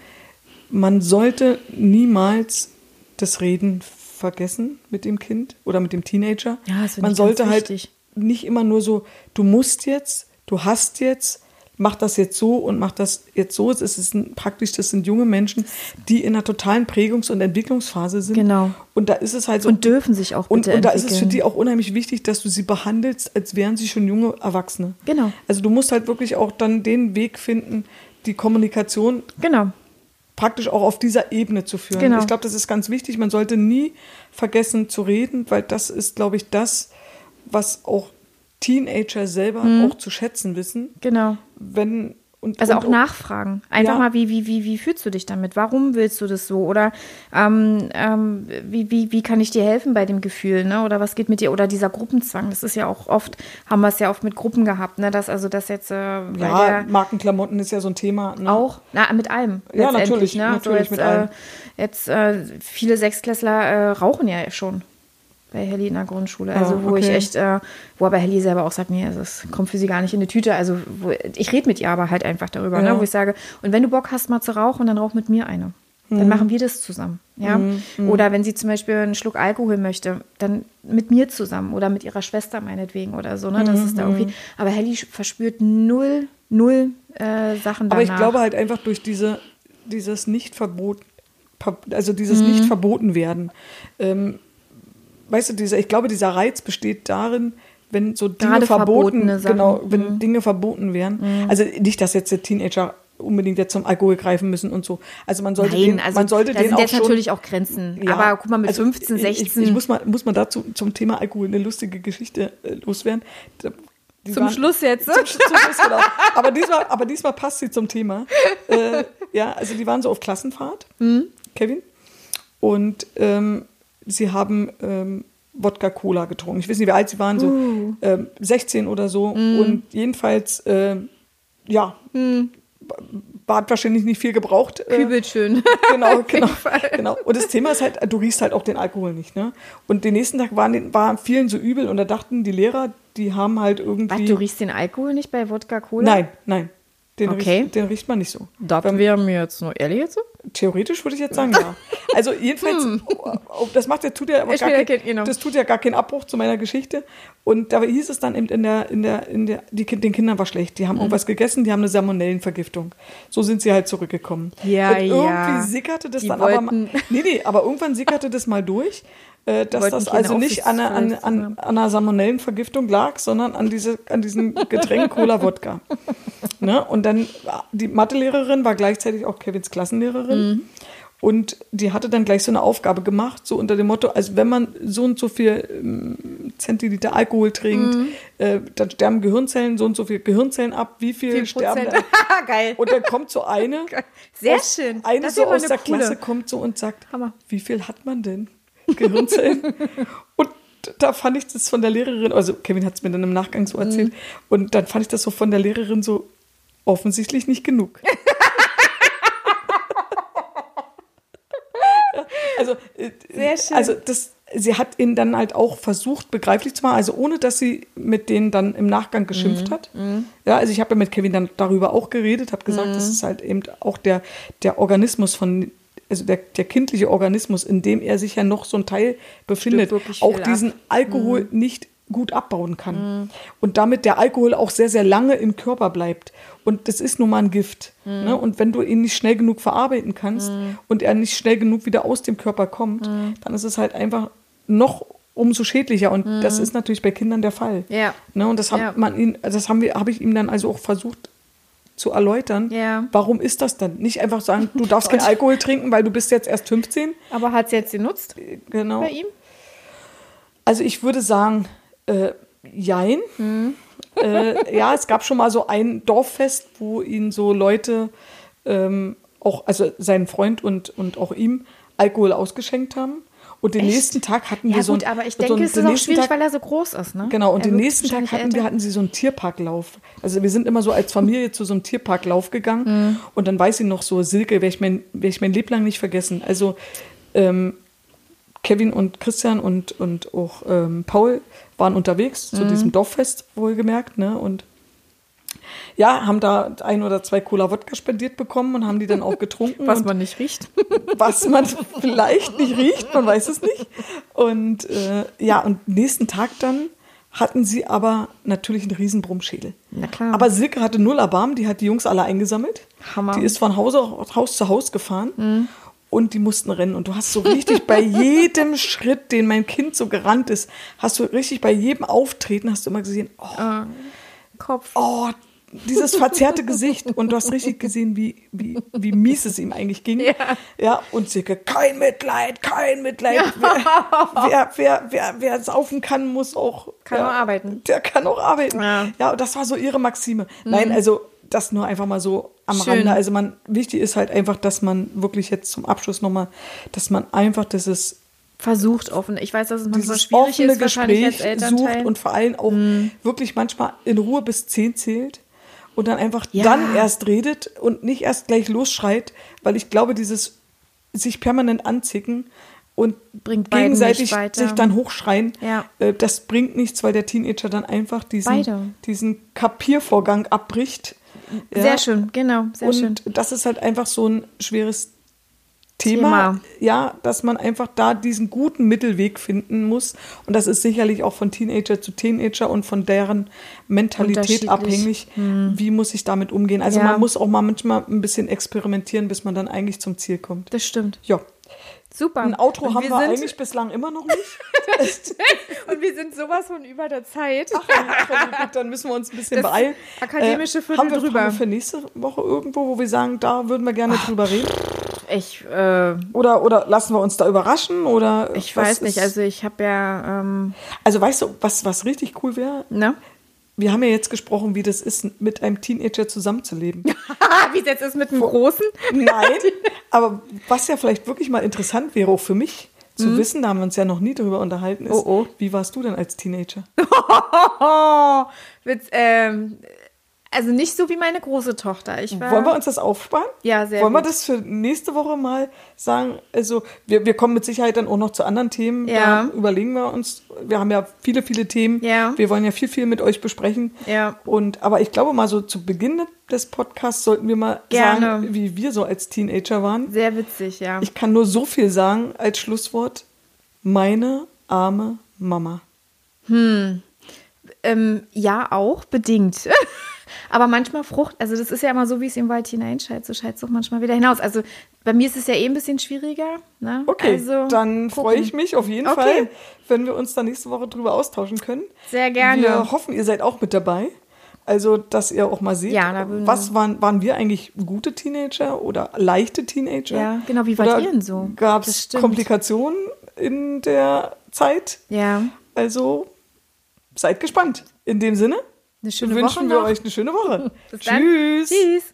man sollte niemals das Reden vergessen mit dem Kind oder mit dem Teenager. Ja, das man sollte halt wichtig. Nicht immer nur so, du musst jetzt, du hast jetzt, mach das jetzt so und mach das jetzt so. Es ist ein, praktisch, das sind junge Menschen, die in einer totalen Prägungs- und Entwicklungsphase sind. Genau. Und da ist es halt so. Und dürfen sich auch Und, bitte und da ist es für entwickeln. die auch unheimlich wichtig, dass du sie behandelst, als wären sie schon junge Erwachsene. Genau. Also du musst halt wirklich auch dann den Weg finden, die Kommunikation Genau. praktisch auch auf dieser Ebene zu führen. Genau. Ich glaube, das ist ganz wichtig. Man sollte nie vergessen zu reden, weil das ist, glaube ich, das, was auch Teenager selber auch zu schätzen wissen. Genau. Wenn und, Also und, auch nachfragen. Einfach Ja. mal, wie, wie, wie, wie fühlst du dich damit? Warum willst du das so? Oder ähm, ähm, wie, wie, wie kann ich dir helfen bei dem Gefühl? Ne? Oder was geht mit dir? Oder dieser Gruppenzwang. Das ist ja auch oft, haben wir es ja oft mit Gruppen gehabt, ne? Dass also das jetzt äh, Ja, der Markenklamotten ist ja so ein Thema. Ne? auch, na, mit allem. Ja, natürlich, Ne? natürlich so jetzt, mit allem. Äh, jetzt äh, viele Sechsklässler äh, rauchen ja schon bei Helly in der Grundschule. Also Ah, wo ich echt, äh, wo aber Helly selber auch sagt, nee, also es kommt für sie gar nicht in die Tüte. Also wo, ich rede mit ihr aber halt einfach darüber, Ja. ne? wo ich sage, und wenn du Bock hast mal zu rauchen, dann rauch mit mir eine. Mhm. Dann machen wir das zusammen. Ja? Oder wenn sie zum Beispiel einen Schluck Alkohol möchte, dann mit mir zusammen oder mit ihrer Schwester meinetwegen oder so. Ne? Das ist da Mhm. irgendwie. Aber Helly verspürt null, null äh, Sachen danach. Aber ich glaube halt einfach durch diese, dieses Nicht-Verbot, also dieses Mhm. nicht verboten werden, ähm, weißt du, dieser, ich glaube, dieser Reiz besteht darin, wenn so Dinge Gerade verboten. Mhm. genau, wenn Dinge verboten werden. Also nicht, dass jetzt der Teenager unbedingt jetzt zum Alkohol greifen müssen und so. Also man sollte Nein, den, also man sollte da den sind auch jetzt schon, natürlich auch Grenzen. Ja, aber guck mal, mit also 15, ich- 16. Ich, ich muss mal, muss mal dazu zum Thema Alkohol eine lustige Geschichte äh, loswerden. Die zum waren- Schluss jetzt. zum, Sch- zum Schluss, genau. Aber diesmal, aber diesmal passt sie zum Thema. Äh, ja, also die waren so auf Klassenfahrt, Mhm. Kevin. Und ähm, sie haben ähm, Wodka-Cola getrunken. Ich weiß nicht, wie alt sie waren, so Uh. ähm, 16 oder so. Mhm. Und jedenfalls, ähm, ja, war wahrscheinlich nicht viel gebraucht. äh, Kübelt schön. Genau, genau, genau. Und das Thema ist halt, du riechst halt auch den Alkohol nicht, ne? Und den nächsten Tag waren, den- war vielen so übel und da dachten die Lehrer, die haben halt irgendwie. Was, du riechst den Alkohol nicht bei Wodka Cola? Nein, nein. Den, Okay. riecht, den riecht man nicht so. Das wäre mir jetzt nur ehrlich jetzt so. Theoretisch würde ich jetzt sagen, ja. Also jedenfalls, oh, das macht ja, tut ja aber Ich gar kein, genau. das tut ja gar keinen Abbruch zu meiner Geschichte. Und da hieß es dann eben in der, in der, in der, die, Kind- den Kindern war schlecht. Die haben Mhm. irgendwas gegessen, die haben eine Salmonellenvergiftung. So sind sie halt zurückgekommen. Ja, Und irgendwie ja. sickerte das Die dann aber wollten- mal, nee, nee, aber irgendwann sickerte das mal durch, dass wollten das also nicht an, einer- an, an, einer Salmonellenvergiftung lag, sondern an, diese, an diesem Getränk Cola-Wodka. ne? Und dann, die Mathelehrerin war gleichzeitig auch Kevins Klassenlehrerin. Mhm. Und die hatte dann gleich so eine Aufgabe gemacht, so unter dem Motto, also wenn man so und so viel ähm, Zentiliter Alkohol trinkt, Mhm. äh, dann sterben Gehirnzellen, so und so viel Gehirnzellen ab, wie viel, Viel sterben Prozent. da? Geil. Und dann kommt so eine, Sehr aus, schön. eine Das so aus eine der coole. Klasse kommt so und sagt, Hammer. wie viel hat man denn Gehirnzellen? und da fand ich das von der Lehrerin, also Kevin hat es mir dann im Nachgang so erzählt, Mhm. und dann fand ich das so von der Lehrerin so offensichtlich nicht genug. Also, äh, Sehr schön. also das, sie hat ihn dann halt auch versucht, begreiflich zu machen, also ohne dass sie mit denen dann im Nachgang geschimpft Mhm. hat. Ja, also ich habe ja mit Kevin dann darüber auch geredet, habe gesagt, Mhm. das ist halt eben auch der, der Organismus von, also der, der kindliche Organismus, in dem er sich ja noch so ein Teil befindet, auch diesen ab. Mhm. Alkohol nicht gut abbauen kann. Und damit der Alkohol auch sehr, sehr lange im Körper bleibt. Und das ist nun mal ein Gift. Ne? Und wenn du ihn nicht schnell genug verarbeiten kannst und er nicht schnell genug wieder aus dem Körper kommt, dann ist es halt einfach noch umso schädlicher. Und das ist natürlich bei Kindern der Fall. Ja. Ne? Und das hat Ja. man ihn, das haben wir, habe ich ihm dann also auch versucht zu erläutern. Ja. Warum ist das dann? Nicht einfach sagen, du darfst keinen Alkohol trinken, weil du bist jetzt erst 15. Aber hat es jetzt genutzt Genau. bei ihm? Also ich würde sagen, äh, jein. Mhm. Äh, ja, es gab schon mal so ein Dorffest, wo ihn so Leute, ähm, auch, also sein Freund und, und auch ihm, Alkohol ausgeschenkt haben. Und den Echt? nächsten Tag hatten Ja, wir so gut, aber ich so denke, ein- es ist auch schwierig, Tag, weil er so groß ist, ne? Genau, und Er den nächsten Tag hatten wir, hatten sie so einen Tierparklauf. Also wir sind immer so als Familie zu so einem Tierparklauf gegangen. Mhm. Und dann weiß ich noch so, Silke, werde ich, mein, werd ich mein Leben lang nicht vergessen. Also ähm, Kevin und Christian und, und auch ähm, Paul waren unterwegs Mhm. zu diesem Dorffest, wohlgemerkt. Ne? Und ja, haben da ein oder zwei Cola Wodka spendiert bekommen und haben die dann auch getrunken. Was man nicht riecht. was man vielleicht nicht riecht, man weiß es nicht. Und äh, ja, und nächsten Tag dann hatten sie aber natürlich einen riesen Brummschädel. Na klar. Aber Silke hatte null Erbarmen, die hat die Jungs alle eingesammelt. Hammer. Die ist von Haus, Haus zu Haus gefahren. Und die mussten rennen. Und du hast so richtig bei jedem Schritt, den mein Kind so gerannt ist, hast du richtig bei jedem Auftreten, hast du immer gesehen, oh, Kopf. oh, dieses verzerrte Gesicht. Und du hast richtig gesehen, wie, wie, wie mies es ihm eigentlich ging. Ja. ja und Silke, kein Mitleid, kein Mitleid. Wer, wer, wer, wer, wer saufen kann, muss auch. Kann ja, auch arbeiten. Der kann auch arbeiten. Ja. Mhm. ja, und das war so ihre Maxime. Nein, also das nur einfach mal so am Schön. Rande. Also man, wichtig ist halt einfach, dass man wirklich jetzt zum Abschluss nochmal, dass man einfach dieses Versucht offen. Ich weiß, dass es manchmal dieses schwierig offene ist, wahrscheinlich als Gespräch Elternteil. sucht und vor allem auch wirklich manchmal in Ruhe bis zehn zählt und dann einfach Ja. dann erst redet und nicht erst gleich losschreit, weil ich glaube, dieses sich permanent anzicken und Bringt gegenseitig sich dann hochschreien, Ja. äh, das bringt nichts, weil der Teenager dann einfach diesen, Beide. diesen Kapiervorgang abbricht. Ja. Sehr schön, genau, sehr und schön. das ist halt einfach so ein schweres Thema, Thema. ja, dass man einfach da diesen guten Mittelweg finden muss. Und das ist sicherlich auch von Teenager zu Teenager und von deren Mentalität abhängig. Wie muss ich damit umgehen? Also Ja. man muss auch mal manchmal ein bisschen experimentieren, bis man dann eigentlich zum Ziel kommt. Das stimmt. Ja, Super. ein Outro haben wir, sind, eigentlich bislang immer noch nicht. Und wir sind sowas von über der Zeit. Gut, dann müssen wir uns ein bisschen Das beeilen. akademische Viertel haben wir, drüber. Haben wir für nächste Woche irgendwo, wo wir sagen, da würden wir gerne drüber reden? Ich, äh, Oder, oder lassen wir uns da überraschen? Oder ich weiß nicht. Also ich habe ja, ähm, Also weißt du, was, was richtig cool wäre? ne? Wir haben ja jetzt gesprochen, wie das ist, mit einem Teenager zusammenzuleben. Wie es jetzt ist mit einem Großen. Nein, aber was ja vielleicht wirklich mal interessant wäre, auch für mich zu wissen, da haben wir uns ja noch nie drüber unterhalten, ist, Mhm. Oh, oh. wie warst du denn als Teenager? Witz, ähm, also nicht so wie meine große Tochter. Ich war, Wollen wir uns das aufsparen? Ja, sehr Wollen wir gut. das für nächste Woche mal sagen? Also, wir, wir kommen mit Sicherheit dann auch noch zu anderen Themen. Ja. Da überlegen wir uns. Wir haben ja viele, viele Themen. Ja. Wir wollen ja viel, viel mit euch besprechen. Ja. Und, aber ich glaube mal so zu Beginn des Podcasts sollten wir mal Gerne. sagen, wie wir so als Teenager waren. Sehr witzig, ja. Ich kann nur so viel sagen als Schlusswort. Meine arme Mama. Ähm, ja, auch, bedingt. Aber manchmal Frucht, also das ist ja immer so, wie es im Wald hineinscheidet, so scheit es auch manchmal wieder hinaus. Also bei mir ist es ja eh ein bisschen schwieriger. Ne? Okay, also, dann freue ich mich auf jeden Okay. Fall, wenn wir uns dann nächste Woche drüber austauschen können. Sehr gerne. Wir hoffen, ihr seid auch mit dabei. Also, dass ihr auch mal seht, Ja, was waren, waren wir eigentlich gute Teenager oder leichte Teenager? Ja, genau, wie wart ihr denn so? Gab es. Komplikationen in der Zeit? Ja, Also, seid gespannt. In dem Sinne eine schöne wünschen Woche wir noch. euch eine schöne Woche. Bis dann. Tschüss. Tschüss.